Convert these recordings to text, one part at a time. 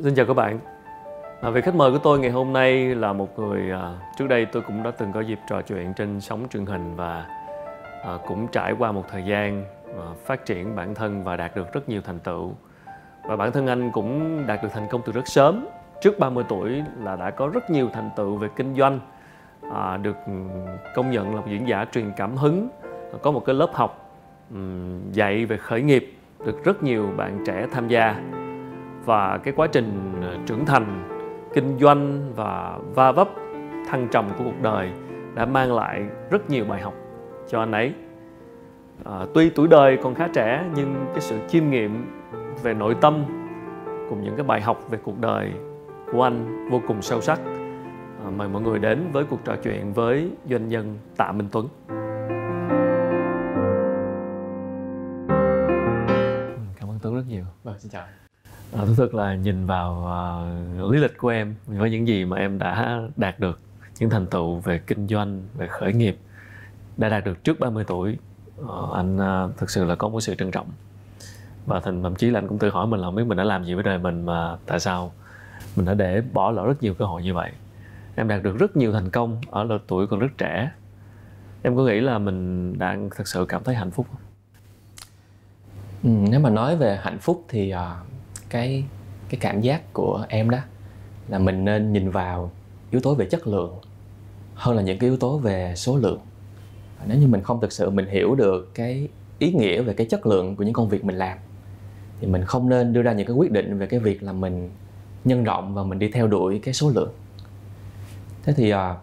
Xin chào các bạn. À, vị khách mời của tôi ngày hôm nay là một người à, trước đây tôi cũng đã từng có dịp trò chuyện trên sóng truyền hình và à, cũng trải qua một thời gian à, phát triển bản thân và đạt được rất nhiều thành tựu. Và bản thân anh cũng đạt được thành công từ rất sớm. Trước 30 tuổi là đã có rất nhiều thành tựu về kinh doanh, à, được công nhận là một diễn giả truyền cảm hứng, có một cái lớp học um, dạy về khởi nghiệp được rất nhiều bạn trẻ tham gia và cái quá trình ờ, trưởng thành kinh doanh và va vấp thăng trầm của cuộc đời đã mang lại rất nhiều bài học cho anh ấy. À, tuy tuổi đời còn khá trẻ nhưng cái sự chiêm nghiệm về nội tâm cùng những cái bài học về cuộc đời của anh vô cùng sâu sắc. À, mời mọi người đến với cuộc trò chuyện với doanh nhân tạ minh tuấn. Cảm ơn tuấn rất nhiều. Vâng xin chào À, thú thực là nhìn vào uh, lý lịch của em với những gì mà em đã đạt được những thành tựu về kinh doanh về khởi nghiệp đã đạt được trước 30 tuổi uh, anh uh, thực sự là có một sự trân trọng. Và thành thậm chí là anh cũng tự hỏi mình là không biết mình đã làm gì với đời mình mà tại sao mình đã để bỏ lỡ rất nhiều cơ hội như vậy. Em đạt được rất nhiều thành công ở độ tuổi còn rất trẻ. Em có nghĩ là mình đang thực sự cảm thấy hạnh phúc không? Ừ, nếu mà nói về hạnh phúc thì uh, cái cái cảm giác của em đó là mình nên nhìn vào yếu tố về chất lượng hơn là những cái yếu tố về số lượng. Nếu như mình không thực sự mình hiểu được cái ý nghĩa về cái chất lượng của những công việc mình làm thì mình không nên đưa ra những cái quyết định về cái việc là mình nhân rộng và mình đi theo đuổi cái số lượng. Thế thì à,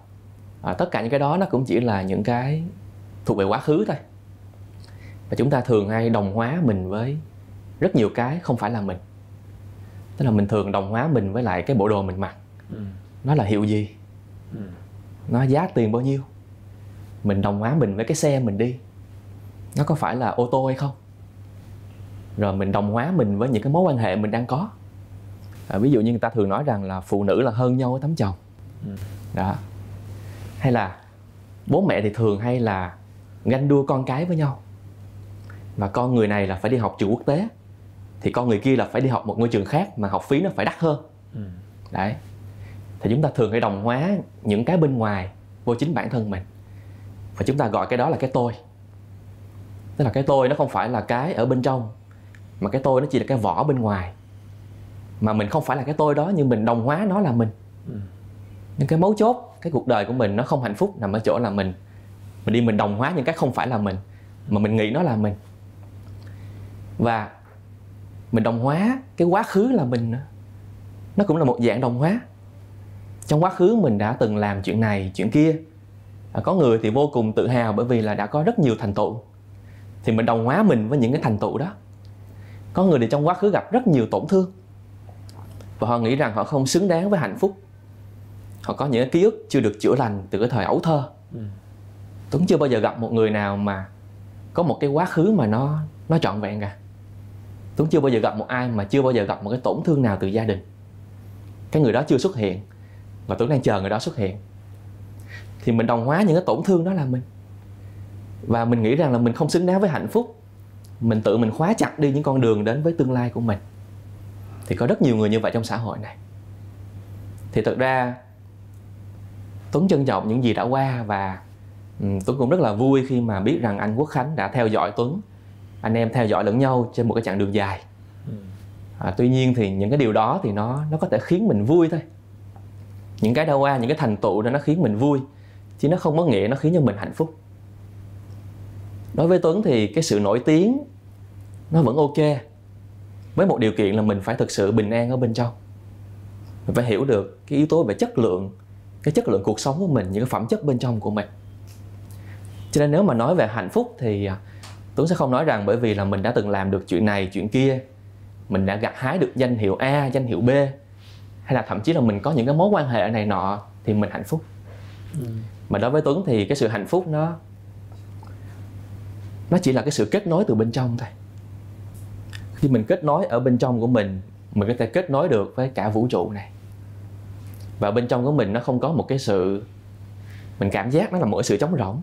à, tất cả những cái đó nó cũng chỉ là những cái thuộc về quá khứ thôi. Và chúng ta thường hay đồng hóa mình với rất nhiều cái không phải là mình tức là mình thường đồng hóa mình với lại cái bộ đồ mình mặc. Ừ. nó là hiệu gì? Ừ. nó giá tiền bao nhiêu? Mình đồng hóa mình với cái xe mình đi. Nó có phải là ô tô hay không? Rồi mình đồng hóa mình với những cái mối quan hệ mình đang có. À, ví dụ như người ta thường nói rằng là phụ nữ là hơn nhau ở tấm chồng. Ừ. đó. Hay là bố mẹ thì thường hay là ganh đua con cái với nhau. Và con người này là phải đi học trường quốc tế thì con người kia là phải đi học một ngôi trường khác mà học phí nó phải đắt hơn. Ừ. đấy. Thì chúng ta thường hay đồng hóa những cái bên ngoài vô chính bản thân mình. Và chúng ta gọi cái đó là cái tôi. Tức là cái tôi nó không phải là cái ở bên trong mà cái tôi nó chỉ là cái vỏ bên ngoài. Mà mình không phải là cái tôi đó nhưng mình đồng hóa nó là mình. Ừ. nhưng cái mấu chốt cái cuộc đời của mình nó không hạnh phúc nằm ở chỗ là mình. Mình đi mình đồng hóa những cái không phải là mình mà mình nghĩ nó là mình. Và mình đồng hóa cái quá khứ là mình nó cũng là một dạng đồng hóa. Trong quá khứ mình đã từng làm chuyện này chuyện kia. À, có người thì vô cùng tự hào bởi vì là đã có rất nhiều thành tựu. Thì mình đồng hóa mình với những cái thành tựu đó. Có người thì trong quá khứ gặp rất nhiều tổn thương. Và họ nghĩ rằng họ không xứng đáng với hạnh phúc. Họ có những cái ký ức chưa được chữa lành từ cái thời ấu thơ. Ừ. tuấn chưa bao giờ gặp một người nào mà có một cái quá khứ mà nó nó trọn vẹn cả Tuấn chưa bao giờ gặp một ai mà chưa bao giờ gặp một cái tổn thương nào từ gia đình. Cái người đó chưa xuất hiện Và Tuấn đang chờ người đó xuất hiện. Thì mình đồng hóa những cái tổn thương đó là mình. Và mình nghĩ rằng là mình không xứng đáng với hạnh phúc. Mình tự mình khóa chặt đi những con đường đến với tương lai của mình. Thì có rất nhiều người như vậy trong xã hội này. Thì thật ra, Tuấn trân trọng những gì đã qua và Tuấn cũng rất là vui khi mà biết rằng anh Quốc Khánh đã theo dõi Tuấn anh em theo dõi lẫn nhau trên một cái chặng đường dài. Ừ. à, tuy nhiên thì những cái điều đó thì nó nó có thể khiến mình vui thôi. Những cái đau qua những cái thành tựu đó nó khiến mình vui chứ nó không có nghĩa nó khiến cho mình hạnh phúc. Đối với tuấn thì cái sự nổi tiếng nó vẫn ok với một điều kiện là mình phải thực sự bình an ở bên trong. Mình phải hiểu được cái yếu tố về chất lượng cái chất lượng cuộc sống của mình những cái phẩm chất bên trong của mình. Cho nên nếu mà nói về hạnh phúc thì à, Tuấn sẽ không nói rằng bởi vì là mình đã từng làm được chuyện này chuyện kia. Mình đã gặt hái được danh hiệu A danh hiệu B. Hay là thậm chí là mình có những cái mối quan hệ này nọ thì mình hạnh phúc. Ừ. mà đối với Tuấn thì cái sự hạnh phúc nó nó chỉ là cái sự kết nối từ bên trong thôi. Khi mình kết nối ở bên trong của mình mình có thể kết nối được với cả vũ trụ này. Và bên trong của mình nó không có một cái sự mình cảm giác nó là một cái sự trống rỗng.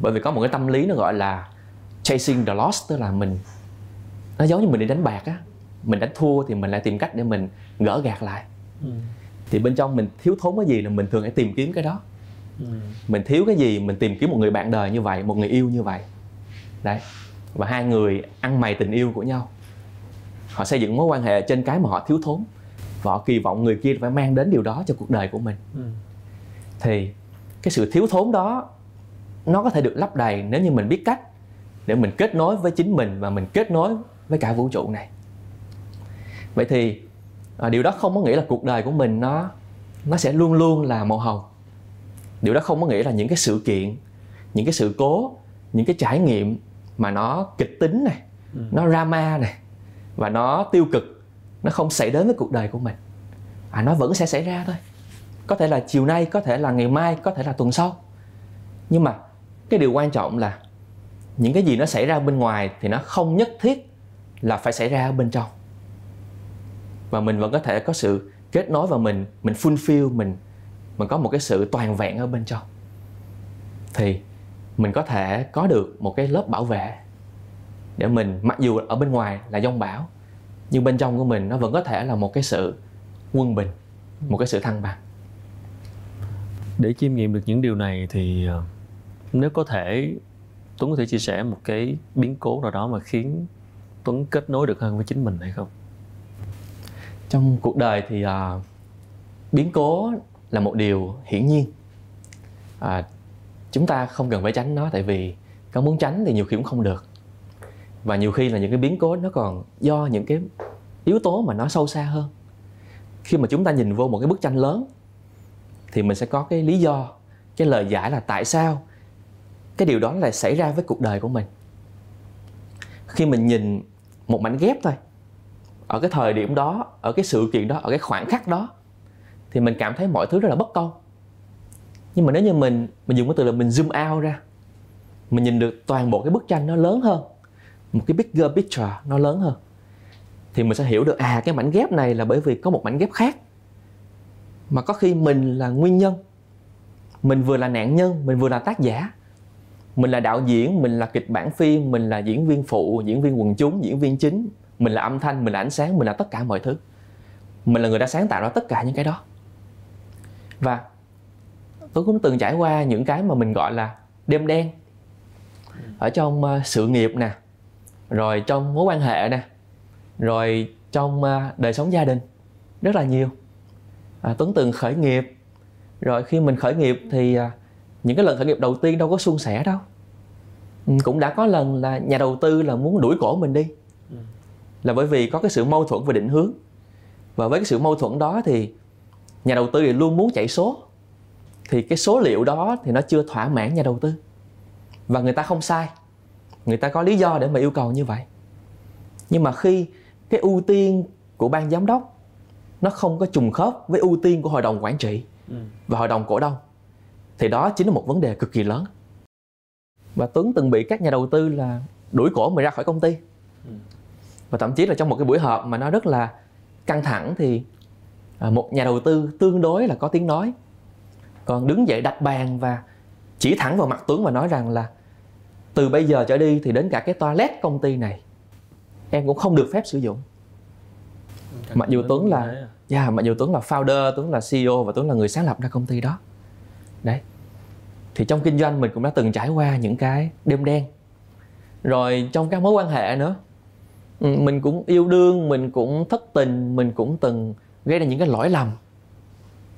Bởi vì có một cái tâm lý nó gọi là chasing the lost tức là mình nó giống như mình đi đánh bạc á. Mình đánh thua thì mình lại tìm cách để mình gỡ gạt lại. Ừ. thì bên trong mình thiếu thốn cái gì là mình thường phải tìm kiếm cái đó. Ừ. mình thiếu cái gì mình tìm kiếm một người bạn đời như vậy một người yêu như vậy. Đấy. Và hai người ăn mày tình yêu của nhau. Họ xây dựng mối quan hệ trên cái mà họ thiếu thốn. Và họ kỳ vọng người kia phải mang đến điều đó cho cuộc đời của mình. Ừ. thì cái sự thiếu thốn đó nó có thể được lấp đầy nếu như mình biết cách để mình kết nối với chính mình và mình kết nối với cả vũ trụ này. Vậy thì à, điều đó không có nghĩa là cuộc đời của mình nó nó sẽ luôn luôn là màu hồng. Điều đó không có nghĩa là những cái sự kiện những cái sự cố những cái trải nghiệm mà nó kịch tính này ừ. nó drama này và nó tiêu cực nó không xảy đến với cuộc đời của mình. À nó vẫn sẽ xảy ra thôi. Có thể là chiều nay có thể là ngày mai có thể là tuần sau. Nhưng mà cái điều quan trọng là những cái gì nó xảy ra bên ngoài thì nó không nhất thiết là phải xảy ra ở bên trong. Và mình vẫn có thể có sự kết nối vào mình mình fulfill mình mình có một cái sự toàn vẹn ở bên trong. Thì mình có thể có được một cái lớp bảo vệ để mình, mặc dù ở bên ngoài là dông bão, nhưng bên trong của mình nó vẫn có thể là một cái sự quân bình, một cái sự thăng bằng. Để chiêm nghiệm được những điều này thì ờ, nếu có thể Tuấn có thể chia sẻ một cái biến cố nào đó mà khiến Tuấn kết nối được hơn với chính mình hay không? Trong cuộc đời thì à, biến cố là một điều hiển nhiên. À, chúng ta không cần phải tránh nó tại vì có muốn tránh thì nhiều khi cũng không được. Và nhiều khi là những cái biến cố nó còn do những cái yếu tố mà nó sâu xa hơn. Khi mà chúng ta nhìn vô một cái bức tranh lớn thì mình sẽ có cái lý do, cái lời giải là tại sao cái điều đó lại xảy ra với cuộc đời của mình. Khi mình nhìn một mảnh ghép thôi, ở cái thời điểm đó, ở cái sự kiện đó, ở cái khoảng khắc đó, thì mình cảm thấy mọi thứ rất là bất công. Nhưng mà nếu như mình mình dùng cái từ là mình zoom out ra, mình nhìn được toàn bộ cái bức tranh nó lớn hơn, một cái bigger picture nó lớn hơn, thì mình sẽ hiểu được à cái mảnh ghép này là bởi vì có một mảnh ghép khác. Mà có khi mình là nguyên nhân, mình vừa là nạn nhân, mình vừa là tác giả mình là đạo diễn mình là kịch bản phim mình là diễn viên phụ diễn viên quần chúng diễn viên chính. Mình là âm thanh mình là ánh sáng mình là tất cả mọi thứ. Mình là người đã sáng tạo ra tất cả những cái đó. Và tôi cũng từng trải qua những cái mà mình gọi là đêm đen. Ở trong uh, sự nghiệp nè rồi trong mối quan hệ nè rồi trong uh, đời sống gia đình rất là nhiều. À, tuấn từng khởi nghiệp rồi khi mình khởi nghiệp thì uh, những cái lần khởi nghiệp đầu tiên đâu có suôn sẻ đâu. Ừ, cũng đã có lần là nhà đầu tư là muốn đuổi cổ mình đi. Ừ. là bởi vì có cái sự mâu thuẫn về định hướng. Và với cái sự mâu thuẫn đó thì nhà đầu tư thì luôn muốn chạy số. Thì cái số liệu đó thì nó chưa thỏa mãn nhà đầu tư. Và người ta không sai. Người ta có lý do để mà yêu cầu như vậy. Nhưng mà khi cái ưu tiên của ban giám đốc nó không có trùng khớp với ưu tiên của hội đồng quản trị ừ. và hội đồng cổ đông thì đó chính là một vấn đề cực kỳ lớn. Và Tuấn từng bị các nhà đầu tư là đuổi cổ mình ra khỏi công ty. Và thậm chí là trong một cái buổi họp mà nó rất là căng thẳng thì à, một nhà đầu tư tương đối là có tiếng nói. Còn đứng dậy đặt bàn và chỉ thẳng vào mặt Tuấn và nói rằng là từ bây giờ trở đi thì đến cả cái toilet công ty này em cũng không được phép sử dụng. Mặc dù Tuấn là yeah, dạ, mặc dù Tuấn là founder Tuấn là CEO và Tuấn là người sáng lập ra công ty đó. Đấy thì trong kinh doanh mình cũng đã từng trải qua những cái đêm đen. Rồi trong các mối quan hệ nữa ừ, mình cũng yêu đương, mình cũng thất tình, mình cũng từng gây ra những cái lỗi lầm.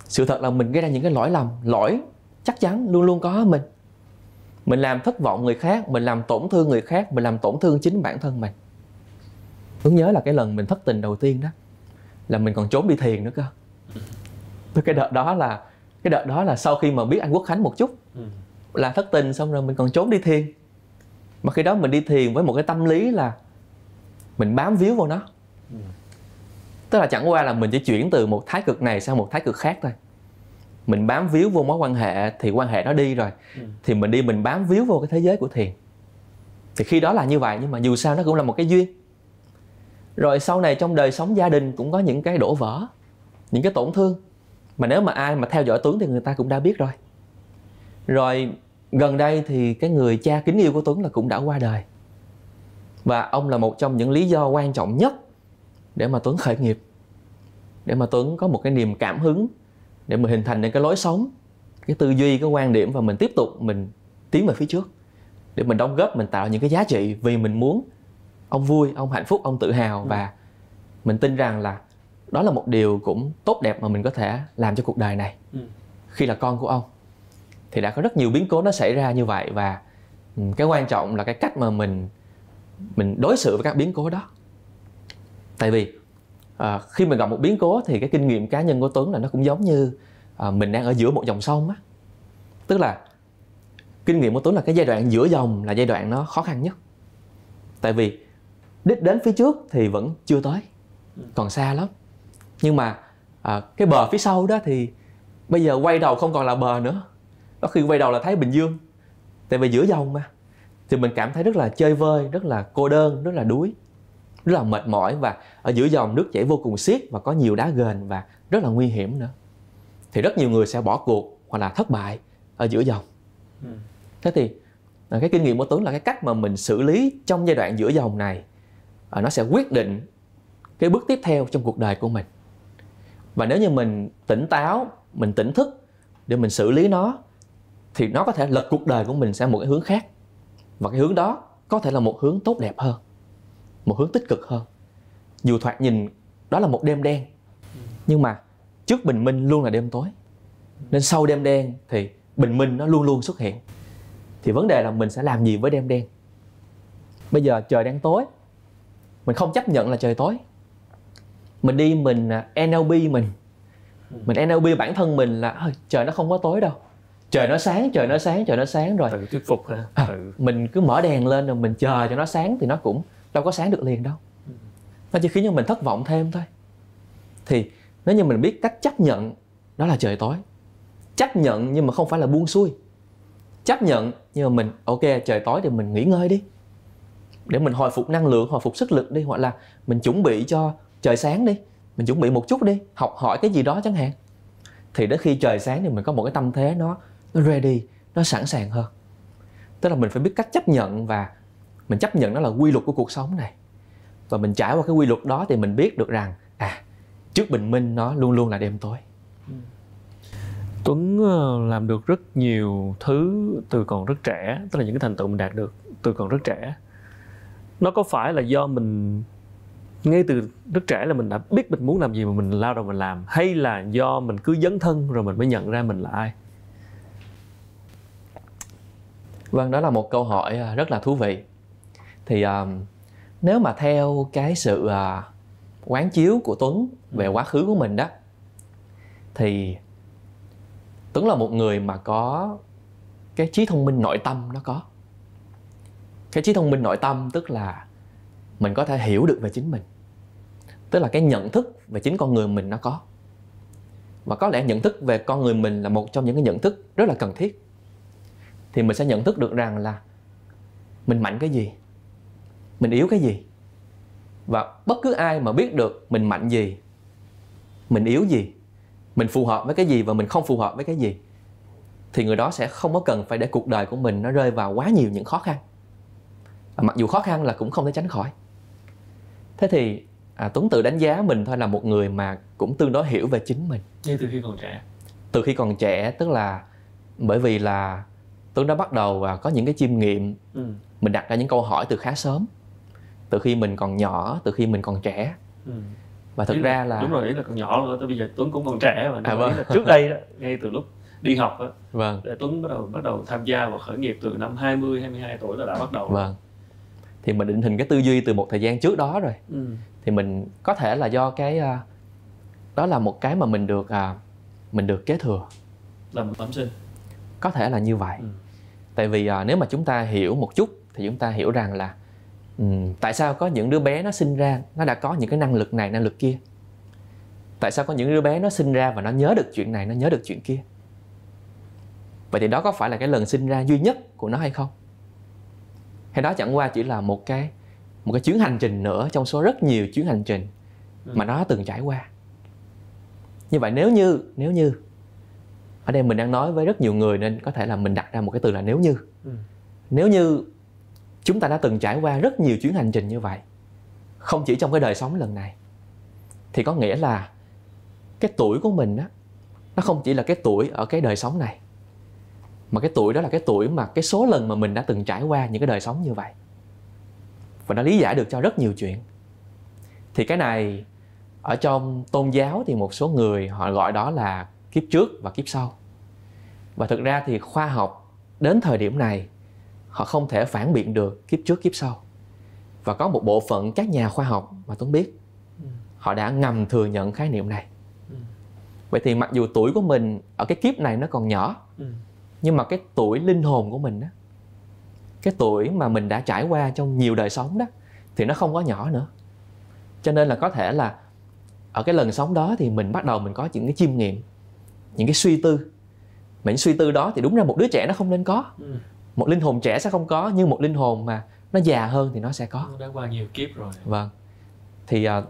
Sự thật là mình gây ra những cái lỗi lầm, lỗi chắc chắn luôn luôn có mình. Mình làm thất vọng người khác, mình làm tổn thương người khác, mình làm tổn thương chính bản thân mình. Hướng nhớ là cái lần mình thất tình đầu tiên đó, là mình còn trốn đi thiền nữa cơ. Cái đợt đó là cái đợt đó là sau khi mà biết anh quốc khánh một chút ừ. là thất tình xong rồi mình còn trốn đi thiền. Mà khi đó mình đi thiền với một cái tâm lý là mình bám víu vào nó. Ừ. tức là chẳng qua là mình chỉ chuyển từ một thái cực này sang một thái cực khác thôi. Mình bám víu vô mối quan hệ thì quan hệ nó đi rồi. Ừ. thì mình đi mình bám víu vô cái thế giới của thiền. Thì khi đó là như vậy nhưng mà dù sao nó cũng là một cái duyên. Rồi sau này trong đời sống gia đình cũng có những cái đổ vỡ những cái tổn thương mà nếu mà ai mà theo dõi Tuấn thì người ta cũng đã biết rồi. Rồi gần đây thì cái người cha kính yêu của Tuấn là cũng đã qua đời. Và ông là một trong những lý do quan trọng nhất để mà tuấn khởi nghiệp. Để mà tuấn có một cái niềm cảm hứng để mình hình thành nên cái lối sống cái tư duy cái quan điểm và mình tiếp tục mình tiến về phía trước. Để mình đóng góp mình tạo những cái giá trị vì mình muốn. Ông vui ông hạnh phúc ông tự hào ừ. và mình tin rằng là đó là một điều cũng tốt đẹp mà mình có thể làm cho cuộc đời này. Ừ. khi là con của ông thì đã có rất nhiều biến cố nó xảy ra như vậy và ừ, cái quan trọng là cái cách mà mình mình đối xử với các biến cố đó. Tại vì à, khi mình gặp một biến cố thì cái kinh nghiệm cá nhân của tuấn là nó cũng giống như à, mình đang ở giữa một dòng sông á. Tức là kinh nghiệm của tuấn là cái giai đoạn giữa dòng là giai đoạn nó khó khăn nhất. Tại vì đích đến phía trước thì vẫn chưa tới còn xa lắm nhưng mà à, cái bờ phía sau đó thì bây giờ quay đầu không còn là bờ nữa. Có khi quay đầu là thấy bình dương tại vì giữa dòng mà. Thì mình cảm thấy rất là chơi vơi rất là cô đơn rất là đuối rất là mệt mỏi và ở giữa dòng nước chảy vô cùng xiết và có nhiều đá ghềnh và rất là nguy hiểm nữa. Thì rất nhiều người sẽ bỏ cuộc hoặc là thất bại ở giữa dòng. Ừ. thế thì à, cái kinh nghiệm của tuấn là cái cách mà mình xử lý trong giai đoạn giữa dòng này à, nó sẽ quyết định cái bước tiếp theo trong cuộc đời của mình và nếu như mình tỉnh táo, mình tỉnh thức để mình xử lý nó, thì nó có thể lật cuộc đời của mình sang một cái hướng khác. Và cái hướng đó có thể là một hướng tốt đẹp hơn, một hướng tích cực hơn. Dù thoạt nhìn đó là một đêm đen, nhưng mà trước bình minh luôn là đêm tối. Nên sau đêm đen thì bình minh nó luôn luôn xuất hiện. Thì vấn đề là mình sẽ làm gì với đêm đen? Bây giờ trời đang tối, mình không chấp nhận là trời tối mình đi mình à, NLP mình. Mình NLP bản thân mình là trời nó không có tối đâu. Trời nó sáng trời nó sáng trời nó sáng rồi. Tự thuyết phục ha à, mình cứ mở đèn lên rồi mình chờ cho nó sáng thì nó cũng đâu có sáng được liền đâu. Nó chỉ khiến cho mình thất vọng thêm thôi. Thì nếu như mình biết cách chấp nhận đó là trời tối. Chấp nhận nhưng mà không phải là buông xuôi. Chấp nhận nhưng mà mình ok trời tối thì mình nghỉ ngơi đi. Để mình hồi phục năng lượng hồi phục sức lực đi. Hoặc là mình chuẩn bị cho trời sáng đi, mình chuẩn bị một chút đi, học hỏi cái gì đó chẳng hạn. Thì đến khi trời sáng thì mình có một cái tâm thế nó nó ready, nó sẵn sàng hơn. Tức là mình phải biết cách chấp nhận và mình chấp nhận nó là quy luật của cuộc sống này. Và mình trải qua cái quy luật đó thì mình biết được rằng à trước bình minh nó luôn luôn là đêm tối. Tuấn ờ, làm được rất nhiều thứ từ còn rất trẻ, tức là những cái thành tựu mình đạt được từ còn rất trẻ. Nó có phải là do mình ngay từ rất trẻ là mình đã biết mình muốn làm gì mà mình lao đầu mình làm. Hay là do mình cứ dấn thân rồi mình mới nhận ra mình là ai? Vâng đó là một câu hỏi à, rất là thú vị. Thì um, nếu mà theo cái sự uh, quán chiếu của tuấn về quá khứ của mình đó thì tuấn là một người mà có cái trí thông minh nội tâm nó có. Cái trí thông minh nội tâm tức là mình có thể hiểu được về chính mình tức là cái nhận thức về chính con người mình nó có. Và có lẽ nhận thức về con người mình là một trong những cái nhận thức rất là cần thiết. Thì mình sẽ nhận thức được rằng là mình mạnh cái gì, mình yếu cái gì. Và bất cứ ai mà biết được mình mạnh gì, mình yếu gì, mình phù hợp với cái gì và mình không phù hợp với cái gì, thì người đó sẽ không có cần phải để cuộc đời của mình nó rơi vào quá nhiều những khó khăn. Và mặc dù khó khăn là cũng không thể tránh khỏi. Thế thì à, tuấn tự đánh giá mình thôi là một người mà cũng tương đối hiểu về chính mình ngay từ khi còn trẻ từ khi còn trẻ tức là bởi vì là tuấn đã bắt đầu và có những cái chiêm nghiệm ừ. mình đặt ra những câu hỏi từ khá sớm từ khi mình còn nhỏ từ khi mình còn trẻ ừ. và thực ý ra là, là đúng rồi ý là còn nhỏ rồi tới bây giờ tuấn cũng còn trẻ mà à, vâng. là trước đây đó ngay từ lúc đi học đó, vâng. để tuấn bắt đầu bắt đầu tham gia vào khởi nghiệp từ năm 20 22 tuổi là đã bắt đầu vâng thì mình định hình cái tư duy từ một thời gian trước đó rồi. Ừ. thì mình có thể là do cái à, đó là một cái mà mình được à, mình được kế thừa. Là một bẩm sinh. Có thể là như vậy. Ừ. tại vì à, nếu mà chúng ta hiểu một chút thì chúng ta hiểu rằng là um, tại sao có những đứa bé nó sinh ra nó đã có những cái năng lực này năng lực kia? Tại sao có những đứa bé nó sinh ra và nó nhớ được chuyện này nó nhớ được chuyện kia? Vậy thì đó có phải là cái lần sinh ra duy nhất của nó hay không hay đó chẳng qua chỉ là một cái một cái chuyến hành trình nữa trong số rất nhiều chuyến hành trình mà ừ. nó từng trải qua như vậy nếu như nếu như ở đây mình đang nói với rất nhiều người nên có thể là mình đặt ra một cái từ là nếu như ừ. nếu như chúng ta đã từng trải qua rất nhiều chuyến hành trình như vậy không chỉ trong cái đời sống lần này thì có nghĩa là cái tuổi của mình á nó không chỉ là cái tuổi ở cái đời sống này mà cái tuổi đó là cái tuổi mà cái số lần mà mình đã từng trải qua những cái đời sống như vậy. Và nó lý giải được cho rất nhiều chuyện. Thì cái này ở trong tôn giáo thì một số người họ gọi đó là kiếp trước và kiếp sau. Và thực ra thì khoa học đến thời điểm này họ không thể phản biện được kiếp trước kiếp sau. Và có một bộ phận các nhà khoa học mà tuấn biết họ đã ngầm thừa nhận khái niệm này. Ừ. vậy thì mặc dù tuổi của mình ở cái kiếp này nó còn nhỏ ừ. Nhưng mà cái tuổi linh hồn của mình đó cái tuổi mà mình đã trải qua trong nhiều đời sống đó thì nó không có nhỏ nữa. Cho nên là có thể là ở cái lần sống đó thì mình bắt đầu mình có những cái chiêm nghiệm những cái suy tư. Mà những suy tư đó thì đúng ra một đứa trẻ nó không nên có. Ừ. một linh hồn trẻ sẽ không có nhưng một linh hồn mà nó già hơn thì nó sẽ có. Nó đã qua nhiều kiếp rồi. Vâng. Thì uh,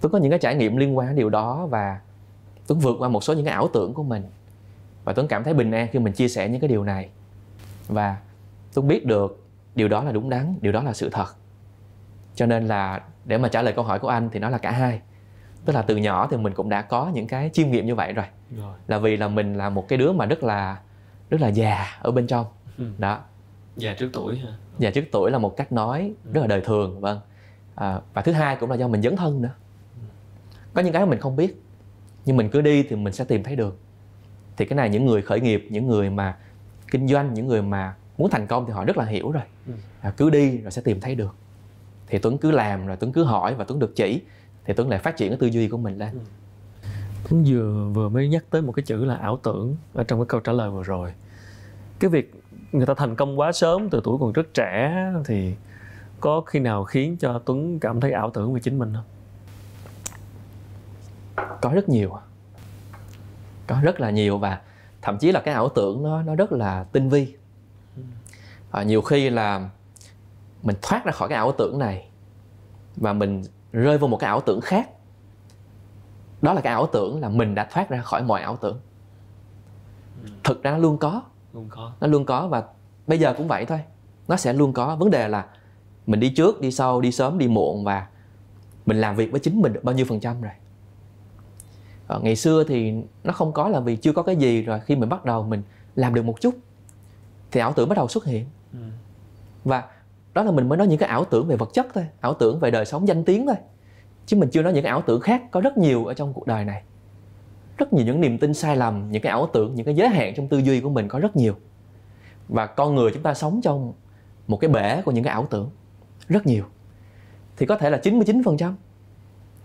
tôi có những cái trải nghiệm liên quan đến điều đó và tuấn vượt qua một số những cái ảo tưởng của mình và tuấn cảm thấy bình an khi mình chia sẻ những cái điều này. Và tuấn biết được điều đó là đúng đắn điều đó là sự thật. Cho nên là để mà trả lời câu hỏi của anh thì nó là cả hai. Tức là từ nhỏ thì mình cũng đã có những cái chiêm nghiệm như vậy rồi, rồi. là vì là mình là một cái đứa mà rất là rất là già ở bên trong. Ừ. đó. Già trước tuổi hả? Già trước tuổi là một cách nói ừ. rất là đời thường vâng. À, và thứ hai cũng là do mình dấn thân nữa. Ừ. có những cái mình không biết nhưng mình cứ đi thì mình sẽ tìm thấy được thì cái này những người khởi nghiệp những người mà kinh doanh những người mà muốn thành công thì họ rất là hiểu rồi. Ừ. à, cứ đi rồi sẽ tìm thấy được. Thì tuấn cứ làm rồi tuấn cứ hỏi và tuấn được chỉ. Thì tuấn lại phát triển cái tư duy của mình lên. Ừ. tuấn vừa vừa mới nhắc tới một cái chữ là ảo tưởng ở trong cái câu trả lời vừa rồi. Cái việc người ta thành công quá sớm từ tuổi còn rất trẻ thì có khi nào khiến cho tuấn cảm thấy ảo tưởng về chính mình không? Có rất nhiều có rất là nhiều và thậm chí là cái ảo tưởng nó nó rất là tinh vi. À, nhiều khi là mình thoát ra khỏi cái ảo tưởng này và mình rơi vào một cái ảo tưởng khác. Đó là cái ảo tưởng là mình đã thoát ra khỏi mọi ảo tưởng. Thực ra nó luôn có. Luôn có. Nó luôn có và bây giờ cũng vậy thôi. Nó sẽ luôn có. Vấn đề là mình đi trước đi sau đi sớm đi muộn và mình làm việc với chính mình được bao nhiêu phần trăm rồi ờ, ngày xưa thì nó không có là vì chưa có cái gì rồi khi mình bắt đầu mình làm được một chút thì ảo tưởng bắt đầu xuất hiện. Ừ. và đó là mình mới nói những cái ảo tưởng về vật chất thôi ảo tưởng về đời sống danh tiếng thôi. Chứ mình chưa nói những cái ảo tưởng khác có rất nhiều ở trong cuộc đời này. Rất nhiều những niềm tin sai lầm những cái ảo tưởng những cái giới hạn trong tư duy của mình có rất nhiều. Và con người chúng ta sống trong một cái bể của những cái ảo tưởng rất nhiều. Thì có thể là 99%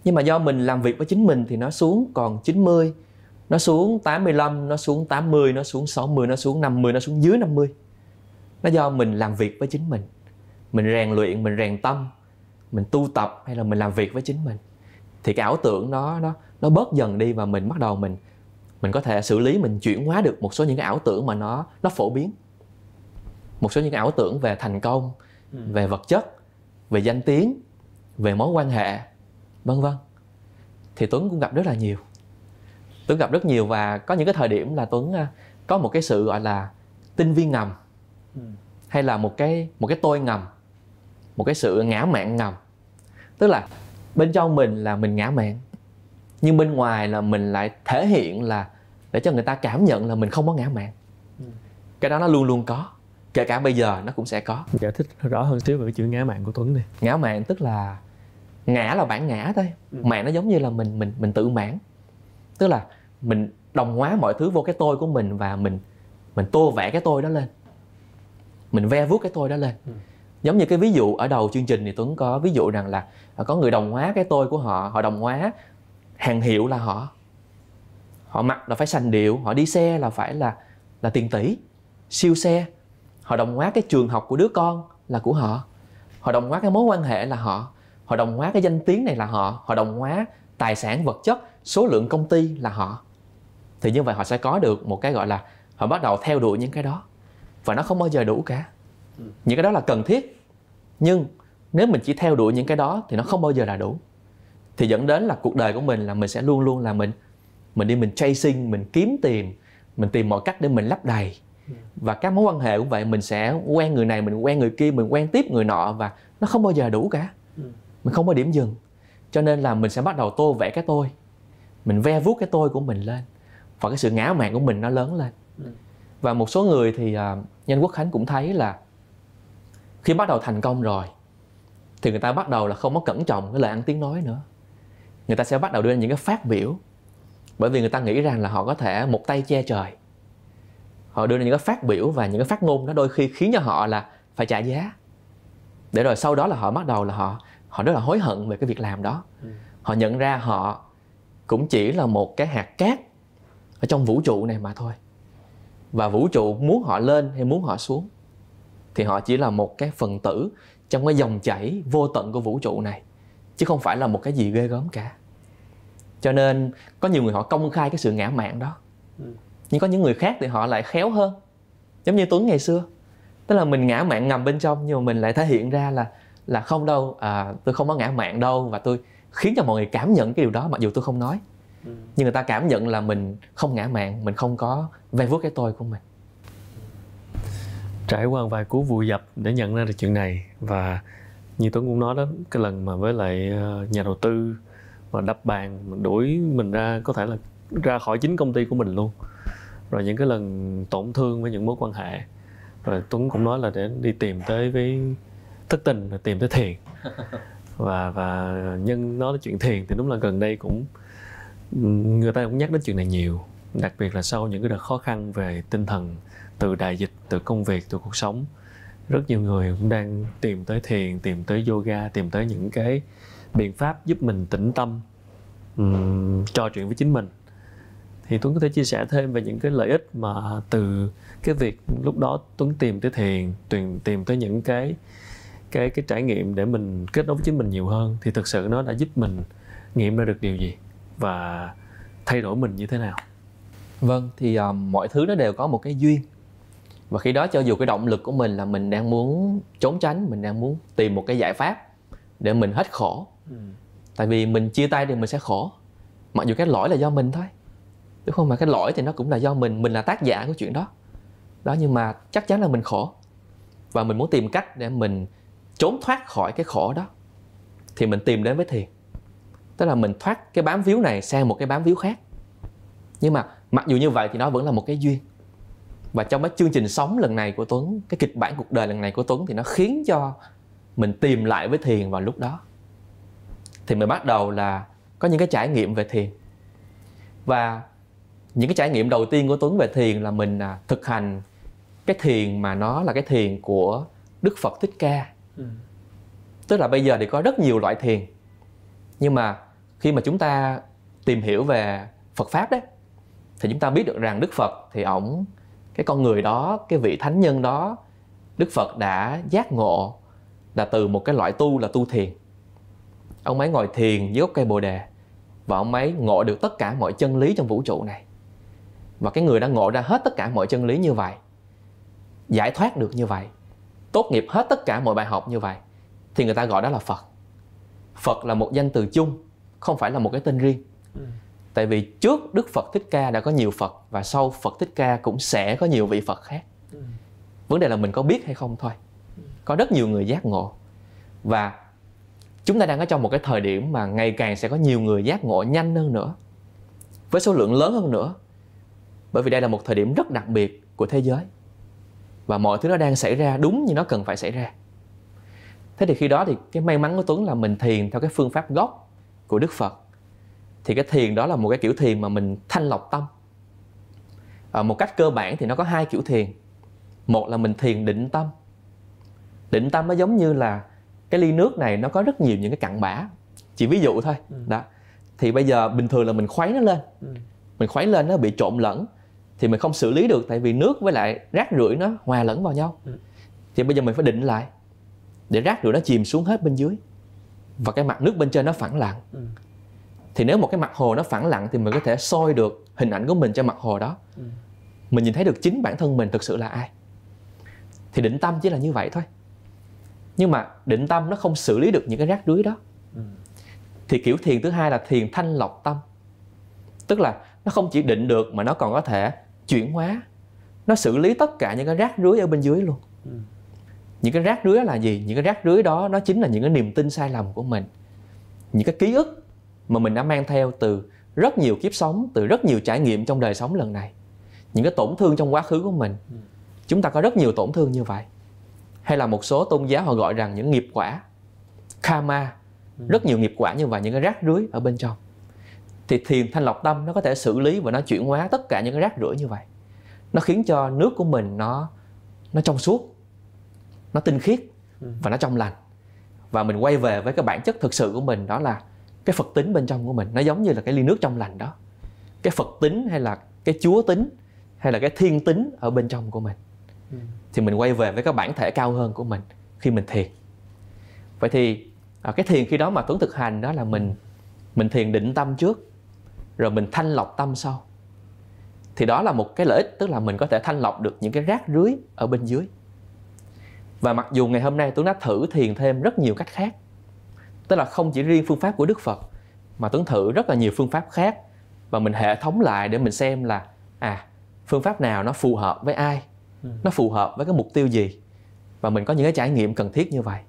nhưng mà do mình làm việc với chính mình thì nó xuống còn 90 nó xuống 85 nó xuống 80 nó xuống 60 nó xuống 50 nó xuống dưới 50 nó do mình làm việc với chính mình. Mình rèn luyện mình rèn tâm mình tu tập hay là mình làm việc với chính mình. Thì cái ảo tưởng nó nó nó bớt dần đi và mình bắt đầu mình mình có thể xử lý mình chuyển hóa được một số những cái ảo tưởng mà nó nó phổ biến. Một số những cái ảo tưởng về thành công ừ. về vật chất về danh tiếng về mối quan hệ vân vân thì tuấn cũng gặp rất là nhiều. Tuấn gặp rất nhiều và có những cái thời điểm là tuấn à, có một cái sự gọi là tinh vi ngầm. Ừ. hay là một cái một cái tôi ngầm. Một cái sự ngã mạn ngầm. Tức là bên trong mình là mình ngã mạn nhưng bên ngoài là mình lại thể hiện là để cho người ta cảm nhận là mình không có ngã mạn. Ừ. cái đó nó luôn luôn có kể cả bây giờ nó cũng sẽ có. Giải thích rõ hơn xíu về cái chữ ngã mạn của tuấn này ngã mạn tức là ngã là bản ngã thôi. Ừ. mạn nó giống như là mình mình mình tự mãn. Tức là mình đồng hóa mọi thứ vô cái tôi của mình và mình mình tô vẽ cái tôi đó lên. Mình ve vuốt cái tôi đó lên. Ừ. giống như cái ví dụ ở đầu chương trình thì tuấn có ví dụ rằng là có người đồng hóa cái tôi của họ họ đồng hóa hàng hiệu là họ. Họ mặc là phải sành điệu họ đi xe là phải là là tiền tỷ. Siêu xe họ đồng hóa cái trường học của đứa con là của họ. Họ đồng hóa cái mối quan hệ là họ họ đồng hóa cái danh tiếng này là họ. Họ đồng hóa tài sản vật chất số lượng công ty là họ. Thì như vậy họ sẽ có được một cái gọi là họ bắt đầu theo đuổi những cái đó. Và nó không bao giờ đủ cả. Ừ. những cái đó là cần thiết. Nhưng nếu mình chỉ theo đuổi những cái đó thì nó không bao giờ là đủ. Thì dẫn đến là cuộc đời của mình là mình sẽ luôn luôn là mình mình đi mình chasing mình kiếm tiền mình tìm mọi cách để mình lấp đầy. Ừ. và các mối quan hệ cũng vậy mình sẽ quen người này mình quen người kia mình quen tiếp người nọ và nó không bao giờ đủ cả. Ừ. mình không có điểm dừng. Cho nên là mình sẽ bắt đầu tô vẽ cái tôi. Mình ve vuốt cái tôi của mình lên. Và cái sự ngã mạn của mình nó lớn lên. Ừ. và một số người thì uh, nhân quốc khánh cũng thấy là khi bắt đầu thành công rồi thì người ta bắt đầu là không có cẩn trọng cái lời ăn tiếng nói nữa. Người ta sẽ bắt đầu đưa ra những cái phát biểu. Bởi vì người ta nghĩ rằng là họ có thể một tay che trời. Họ đưa ra những cái phát biểu và những cái phát ngôn đó đôi khi khiến cho họ là phải trả giá. Để rồi sau đó là họ bắt đầu là họ họ rất là hối hận về cái việc làm đó. Ừ. họ nhận ra họ cũng chỉ là một cái hạt cát ở trong vũ trụ này mà thôi. Và vũ trụ muốn họ lên hay muốn họ xuống thì họ chỉ là một cái phần tử trong cái dòng chảy vô tận của vũ trụ này chứ không phải là một cái gì ghê gớm cả. Cho nên có nhiều người họ công khai cái sự ngã mạn đó. Ừ. nhưng có những người khác thì họ lại khéo hơn giống như tuấn ngày xưa. Tức là mình ngã mạn ngầm bên trong nhưng mà mình lại thể hiện ra là là không đâu à, tôi không có ngã mạn đâu và tôi khiến cho mọi người cảm nhận cái điều đó mặc dù tôi không nói. Ừ. nhưng người ta cảm nhận là mình không ngã mạn mình không có ve vuốt cái tôi của mình. Trải qua vài cú vùi dập để nhận ra được chuyện này và như tuấn cũng nói đó cái lần mà với lại ờ, nhà đầu tư mà đập bàn mình đuổi mình ra có thể là ra khỏi chính công ty của mình luôn. Rồi những cái lần tổn thương với những mối quan hệ. Rồi tuấn cũng nói là để đi tìm tới với thất tình là tìm tới thiền. Và và nhân nói đến chuyện thiền thì đúng là gần đây cũng người ta cũng nhắc đến chuyện này nhiều. Đặc biệt là sau những cái đợt khó khăn về tinh thần từ đại dịch từ công việc từ cuộc sống rất nhiều người cũng đang tìm tới thiền tìm tới yoga tìm tới những cái biện pháp giúp mình tĩnh tâm um, trò chuyện với chính mình. Thì tuấn có thể chia sẻ thêm về những cái lợi ích mà từ cái việc lúc đó tuấn tìm tới thiền tìm tìm tới những cái cái cái trải nghiệm để mình kết nối với chính mình nhiều hơn thì thực sự nó đã giúp mình nghiệm ra được điều gì và thay đổi mình như thế nào. Vâng thì um, mọi thứ nó đều có một cái duyên. Và khi đó cho dù cái động lực của mình là mình đang muốn trốn tránh mình đang muốn tìm một cái giải pháp để mình hết khổ. Ừ. tại vì mình chia tay thì mình sẽ khổ mặc dù cái lỗi là do mình thôi. Đúng không? Mà cái lỗi thì nó cũng là do mình mình là tác giả của chuyện đó. Đó nhưng mà chắc chắn là mình khổ. Và mình muốn tìm cách để mình trốn thoát khỏi cái khổ đó, thì mình tìm đến với thiền. Tức là mình thoát cái bám víu này sang một cái bám víu khác. Nhưng mà mặc dù như vậy thì nó vẫn là một cái duyên. Và trong cái chương trình sống lần này của Tuấn, cái kịch bản cuộc đời lần này của Tuấn thì nó khiến cho mình tìm lại với thiền vào lúc đó. Thì mình bắt đầu là có những cái trải nghiệm về thiền. Và những cái trải nghiệm đầu tiên của Tuấn về thiền là mình à, thực hành cái thiền mà nó là cái thiền của Đức Phật Thích Ca ừ. tức là bây giờ thì có rất nhiều loại thiền. Nhưng mà khi mà chúng ta tìm hiểu về Phật pháp đấy, thì chúng ta biết được rằng Đức Phật thì ổng, cái con người đó, cái vị thánh nhân đó, Đức Phật đã giác ngộ là từ một cái loại tu là tu thiền. Ông ấy ngồi thiền dưới gốc cây bồ đề và ông ấy ngộ được tất cả mọi chân lý trong vũ trụ này. Và cái người đã ngộ ra hết tất cả mọi chân lý như vậy, giải thoát được như vậy tốt nghiệp hết tất cả mọi bài học như vậy thì người ta gọi đó là phật. Phật là một danh từ chung không phải là một cái tên riêng. Ừ. tại vì trước đức phật thích ca đã có nhiều phật và sau phật thích ca cũng sẽ có nhiều vị phật khác. Ừ. vấn đề là mình có biết hay không thôi. Ừ. có rất nhiều người giác ngộ. Và chúng ta đang ở trong một cái thời điểm mà ngày càng sẽ có nhiều người giác ngộ nhanh hơn nữa với số lượng lớn hơn nữa. Bởi vì đây là một thời điểm rất đặc biệt của thế giới và mọi thứ nó đang xảy ra đúng như nó cần phải xảy ra. Thế thì khi đó thì cái may mắn của tuấn là mình thiền theo cái phương pháp gốc của đức phật. Thì cái thiền đó là một cái kiểu thiền mà mình thanh lọc tâm. À, một cách cơ bản thì nó có hai kiểu thiền. Một là mình thiền định tâm. Định tâm nó giống như là cái ly nước này nó có rất nhiều những cái cặn bã. Chỉ ví dụ thôi. Ừ. đó. Thì bây giờ bình thường là mình khuấy nó lên. Ừ. mình khuấy lên nó bị trộn lẫn thì mình không xử lý được tại vì nước với lại rác rưởi nó hòa lẫn vào nhau. Ừ. thì bây giờ mình phải định lại để rác rưởi nó chìm xuống hết bên dưới và cái mặt nước bên trên nó phẳng lặng. Ừ. thì nếu một cái mặt hồ nó phẳng lặng thì mình có thể soi được hình ảnh của mình trên mặt hồ đó. Ừ. mình nhìn thấy được chính bản thân mình thực sự là ai. Thì định tâm chỉ là như vậy thôi. Nhưng mà định tâm nó không xử lý được những cái rác rưới đó. Thì kiểu thiền thứ hai là thiền thanh lọc tâm. Tức là nó không chỉ định được mà nó còn có thể chuyển hóa. Nó xử lý tất cả những cái rác rưới ở bên dưới luôn. Ừ. những cái rác rưới là gì? Những cái rác rưới đó nó chính là những cái niềm tin sai lầm của mình. Những cái ký ức mà mình đã mang theo từ rất nhiều kiếp sống từ rất nhiều trải nghiệm trong đời sống lần này. Những cái tổn thương trong quá khứ của mình. Ừ. chúng ta có rất nhiều tổn thương như vậy. Hay là một số tôn giáo họ gọi rằng những nghiệp quả karma. Ừ. rất nhiều nghiệp quả như vậy những cái rác rưới ở bên trong thì thiền thanh lọc tâm nó có thể xử lý và nó chuyển hóa tất cả những cái rác rưởi như vậy. Nó khiến cho nước của mình nó nó trong suốt, nó tinh khiết và nó trong lành. Và mình quay về với cái bản chất thực sự của mình, đó là cái phật tính bên trong của mình. Nó giống như là cái ly nước trong lành đó. Cái phật tính hay là cái chúa tính hay là cái thiên tính ở bên trong của mình. Ừ. thì mình quay về với cái bản thể cao hơn của mình khi mình thiền. Vậy thì à, cái thiền khi đó mà tuấn thực hành đó là mình mình thiền định tâm trước rồi mình thanh lọc tâm sau. Thì đó là một cái lợi ích tức là mình có thể thanh lọc được những cái rác rưới ở bên dưới. Và mặc dù ngày hôm nay tuấn đã thử thiền thêm rất nhiều cách khác tức là không chỉ riêng phương pháp của đức phật mà tuấn thử rất là nhiều phương pháp khác và mình hệ thống lại để mình xem là à phương pháp nào nó phù hợp với ai ừ. nó phù hợp với cái mục tiêu gì và mình có những cái trải nghiệm cần thiết như vậy.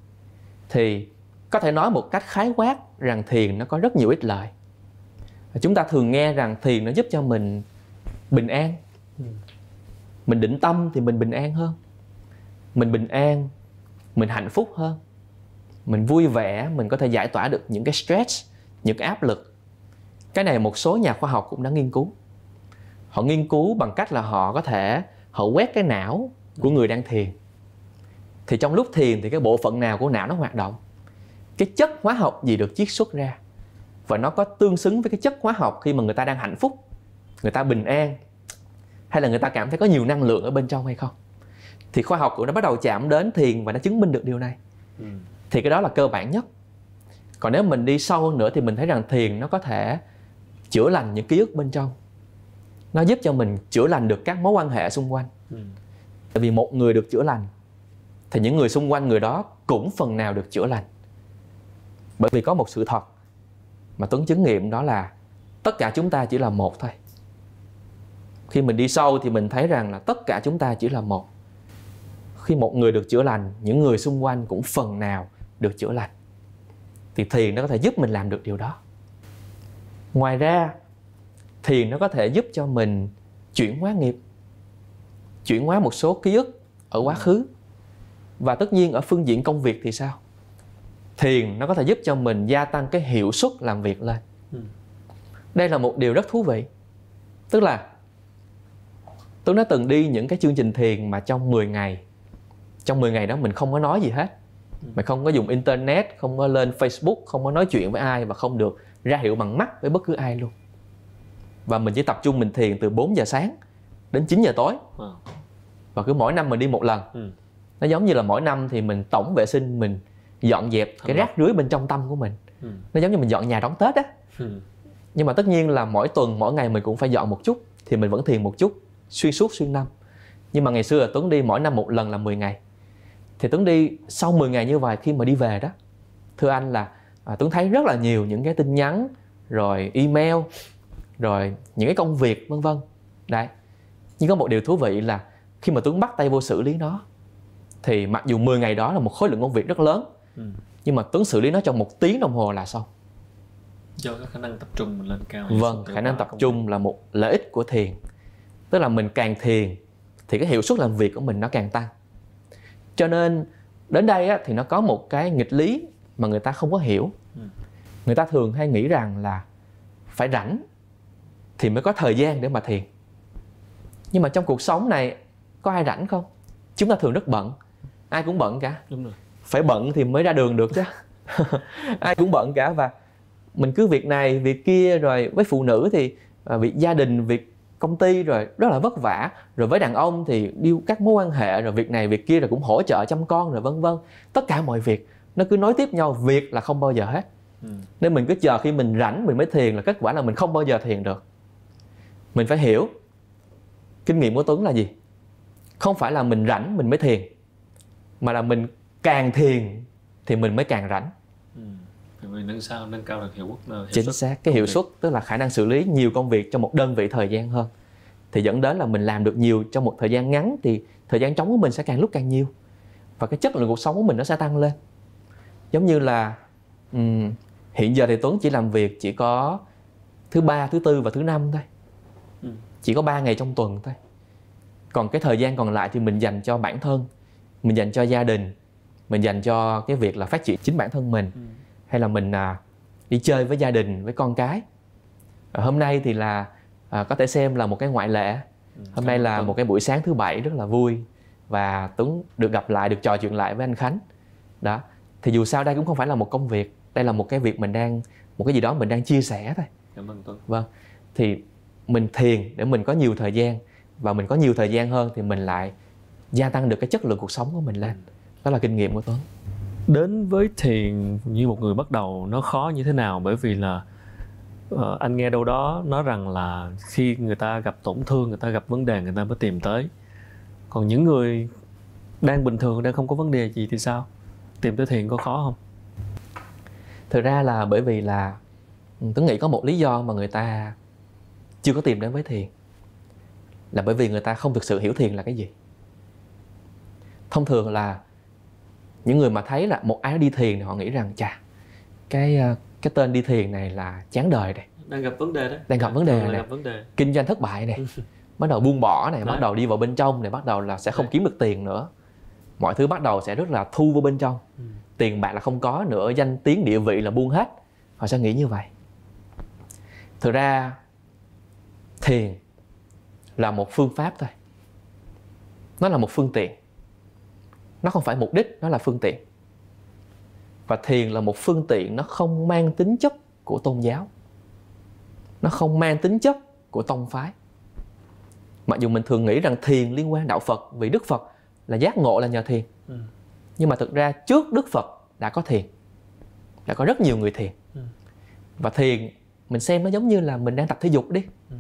Thì có thể nói một cách khái quát rằng thiền nó có rất nhiều ích lợi chúng ta thường nghe rằng thiền nó giúp cho mình bình an. Ừ. mình định tâm thì mình bình an hơn. Mình bình an mình hạnh phúc hơn. Mình vui vẻ mình có thể giải tỏa được những cái stress những cái áp lực. Cái này một số nhà khoa học cũng đã nghiên cứu. Họ nghiên cứu bằng cách là họ có thể họ quét cái não của người đang thiền. Thì trong lúc thiền thì cái bộ phận nào của não nó hoạt động? Cái chất hóa học gì được chiết xuất ra và nó có tương xứng với cái chất hóa học khi mà người ta đang hạnh phúc người ta bình an hay là người ta cảm thấy có nhiều năng lượng ở bên trong hay không. Thì khoa học cũng đã bắt đầu chạm đến thiền và nó chứng minh được điều này. Ừ. thì cái đó là cơ bản nhất. Còn nếu mình đi sâu hơn nữa thì mình thấy rằng thiền nó có thể chữa lành những ký ức bên trong. Nó giúp cho mình chữa lành được các mối quan hệ xung quanh. Ừ. tại vì một người được chữa lành thì những người xung quanh người đó cũng phần nào được chữa lành. Bởi vì có một sự thật mà tuấn chứng nghiệm đó là tất cả chúng ta chỉ là một thôi. Khi mình đi sâu thì mình thấy rằng là tất cả chúng ta chỉ là một. Khi một người được chữa lành, những người xung quanh cũng phần nào được chữa lành. Thì thiền nó có thể giúp mình làm được điều đó. Ngoài ra, thiền nó có thể giúp cho mình chuyển hóa nghiệp, chuyển hóa một số ký ức ở quá khứ. Và tất nhiên ở phương diện công việc thì sao? Thiền nó có thể giúp cho mình gia tăng cái hiệu suất làm việc lên. Ừ. đây là một điều rất thú vị. Tức là tôi đã từng đi những cái chương trình thiền mà trong 10 ngày trong 10 ngày đó mình không có nói gì hết. Ừ. mình không có dùng internet không có lên facebook không có nói chuyện với ai và không được ra hiệu bằng mắt với bất cứ ai luôn. Và mình chỉ tập trung mình thiền từ 4 giờ sáng đến 9 giờ tối. Và cứ mỗi năm mình đi một lần. Ừ. nó giống như là mỗi năm thì mình tổng vệ sinh mình dọn dẹp cái rác rưới bên trong tâm của mình. Ừ. nó giống như mình dọn nhà đón tết á. Ừ. nhưng mà tất nhiên là mỗi tuần mỗi ngày mình cũng phải dọn một chút thì mình vẫn thiền một chút xuyên suốt xuyên năm. Nhưng mà ngày xưa là tuấn đi mỗi năm một lần là 10 ngày. Thì tuấn đi sau 10 ngày như vậy khi mà đi về đó thưa anh là à, tuấn thấy rất là nhiều những cái tin nhắn rồi email rồi những cái công việc vân vân. Đấy. Nhưng có một điều thú vị là khi mà tuấn bắt tay vô xử lý nó thì mặc dù 10 ngày đó là một khối lượng công việc rất lớn ừ. nhưng mà tuấn xử lý nó trong một tiếng đồng hồ là xong. Do cái khả năng tập trung mình lên cao vâng khả năng tập trung là một lợi ích của thiền. Tức là mình càng thiền thì cái hiệu suất làm việc của mình nó càng tăng. Cho nên đến đây á, thì nó có một cái nghịch lý mà người ta không có hiểu. Ừ. người ta thường hay nghĩ rằng là phải rảnh thì mới có thời gian để mà thiền. Nhưng mà trong cuộc sống này có ai rảnh không? Chúng ta thường rất bận. Ai cũng bận cả. Đúng rồi phải bận thì mới ra đường được chứ. Ai cũng bận cả và mình cứ việc này việc kia rồi với phụ nữ thì à, việc gia đình việc công ty rồi rất là vất vả. Rồi với đàn ông thì đi các mối quan hệ rồi việc này việc kia rồi cũng hỗ trợ chăm con rồi vân vân. Tất cả mọi việc nó cứ nối tiếp nhau việc là không bao giờ hết. Ừ. nên mình cứ chờ khi mình rảnh mình mới thiền là kết quả là mình không bao giờ thiền được. Mình phải hiểu kinh nghiệm của tuấn là gì. Không phải là mình rảnh mình mới thiền mà là mình càng thiền thì mình mới càng rảnh. Ừ. Vì nâng sao nâng cao được hiệu suất chính xác cái hiệu suất tức là khả năng xử lý nhiều công việc trong một đơn vị thời gian hơn. Thì dẫn đến là mình làm được nhiều trong một thời gian ngắn thì thời gian trống của mình sẽ càng lúc càng nhiều. Và cái chất lượng cuộc sống của mình nó sẽ tăng lên. Giống như là um, hiện giờ thì tuấn chỉ làm việc chỉ có thứ ba thứ tư và thứ năm thôi. Ừ. chỉ có 3 ngày trong tuần thôi. Còn cái thời gian còn lại thì mình dành cho bản thân mình dành cho gia đình mình dành cho cái việc là phát triển chính bản thân mình. Ừ. hay là mình à, đi chơi với gia đình với con cái. À, hôm nay thì là à, có thể xem là một cái ngoại lệ. Hôm nay là một cái buổi sáng thứ bảy rất là vui. Và tuấn được gặp lại được trò chuyện lại với anh khánh. Đó thì dù sao đây cũng không phải là một công việc. Đây là một cái việc mình đang một cái gì đó mình đang chia sẻ thôi. Cảm ơn tuấn. Vâng thì mình thiền để mình có nhiều thời gian. Và mình có nhiều thời gian hơn thì mình lại gia tăng được cái chất lượng cuộc sống của mình lên đó là kinh nghiệm của tuấn. Đến với thiền như một người bắt đầu nó khó như thế nào? Bởi vì là ờ, anh nghe đâu đó nói rằng là khi người ta gặp tổn thương người ta gặp vấn đề người ta mới tìm tới. Còn những người đang bình thường đang không có vấn đề gì thì sao? Tìm tới thiền có khó không? Thực ra là bởi vì là ừ, tuấn nghĩ có một lý do mà người ta chưa có tìm đến với thiền. Là bởi vì người ta không thực sự hiểu thiền là cái gì. Thông thường là những người mà thấy là một ai đi thiền thì họ nghĩ rằng chà cái ờ, cái tên đi thiền này là chán đời này. Đang gặp vấn đề đó. Đang gặp vấn đề này. gặp vấn đề. Kinh doanh thất bại này. Bắt đầu buông bỏ này Đấy. bắt đầu đi vào bên trong này bắt đầu là sẽ không Đấy. kiếm được tiền nữa. Mọi thứ bắt đầu sẽ rất là thu vào bên trong. Ừ. tiền bạc là không có nữa danh tiếng địa vị là buông hết. Họ sẽ nghĩ như vậy. Thực ra thiền là một phương pháp thôi. Nó là một phương tiện nó không phải mục đích nó là phương tiện. Và thiền là một phương tiện nó không mang tính chất của tôn giáo. Nó không mang tính chất của tông phái. Mặc dù mình thường nghĩ rằng thiền liên quan đạo phật vì đức phật là giác ngộ là nhờ thiền. Ừ. nhưng mà thực ra trước đức phật đã có thiền đã có rất nhiều người thiền. Ừ. và thiền mình xem nó giống như là mình đang tập thể dục đi. Ừ.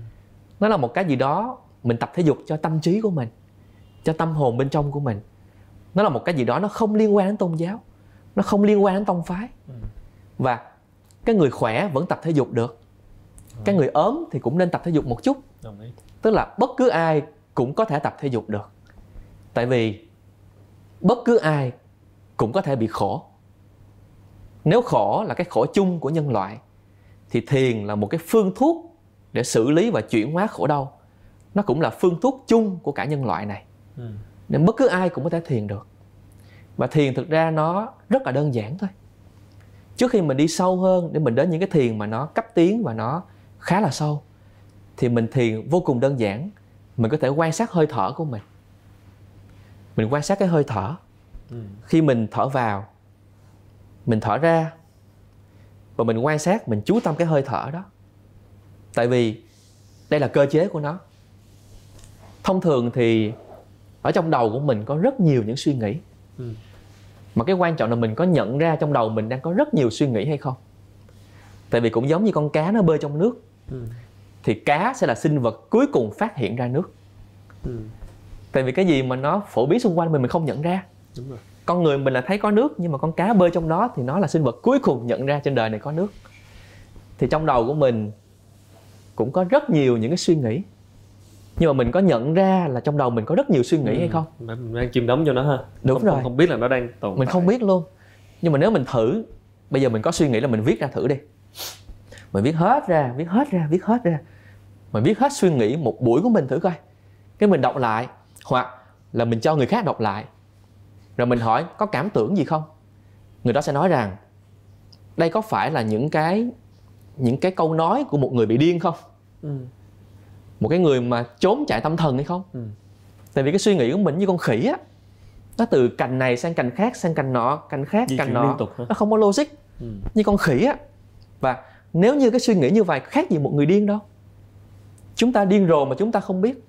nó là một cái gì đó mình tập thể dục cho tâm trí của mình cho tâm hồn bên trong của mình nó là một cái gì đó nó không liên quan đến tôn giáo nó không liên quan đến tông phái. Và cái người khỏe vẫn tập thể dục được. Cái người ốm thì cũng nên tập thể dục một chút. Tức là bất cứ ai cũng có thể tập thể dục được. Tại vì bất cứ ai cũng có thể bị khổ. Nếu khổ là cái khổ chung của nhân loại thì thiền là một cái phương thuốc để xử lý và chuyển hóa khổ đau. Nó cũng là phương thuốc chung của cả nhân loại này. Ừ. nên bất cứ ai cũng có thể thiền được. Và thiền thực ra nó rất là đơn giản thôi. Trước khi mình đi sâu hơn để mình đến những cái thiền mà nó cấp tiến và nó khá là sâu thì mình thiền vô cùng đơn giản. Mình có thể quan sát hơi thở của mình. Mình quan sát cái hơi thở. Ừ. khi mình thở vào mình thở ra và mình quan sát mình chú tâm cái hơi thở đó. Tại vì đây là cơ chế của nó. Thông thường thì ở trong đầu của mình có rất nhiều những suy nghĩ. Ừ. mà cái quan trọng là mình có nhận ra trong đầu mình đang có rất nhiều suy nghĩ hay không? Tại vì cũng giống như con cá nó bơi trong nước Ừ. thì cá sẽ là sinh vật cuối cùng phát hiện ra nước. Ừ. tại vì cái gì mà nó phổ biến xung quanh mình mình không nhận ra. Đúng rồi. Con người mình là thấy có nước nhưng mà con cá bơi trong đó thì nó là sinh vật cuối cùng nhận ra trên đời này có nước. Thì trong đầu của mình cũng có rất nhiều những cái suy nghĩ nhưng mà mình có nhận ra là trong đầu mình có rất nhiều suy nghĩ hay không? Mình đang chìm đắm cho nó ha. Đúng không, rồi. không, không biết là nó đang tồn mình tại. không biết luôn. Nhưng mà nếu mình thử bây giờ mình có suy nghĩ là mình viết ra thử đi. Mình viết hết ra viết hết ra viết hết ra. Mình viết hết suy nghĩ một buổi của mình thử coi. Cái mình đọc lại hoặc là mình cho người khác đọc lại. Rồi mình hỏi có cảm tưởng gì không? Người đó sẽ nói rằng đây có phải là những cái những cái câu nói của một người bị điên không? Ừ. một cái người mà trốn chạy tâm thần hay không Ừ. tại vì cái suy nghĩ của mình như con khỉ á nó từ cành này sang cành khác sang cành nọ cành khác Di cành nọ liên tục hả? nó không có logic Ừ. như con khỉ á và nếu như cái suy nghĩ như vậy khác gì một người điên đâu chúng ta điên rồ mà chúng ta không biết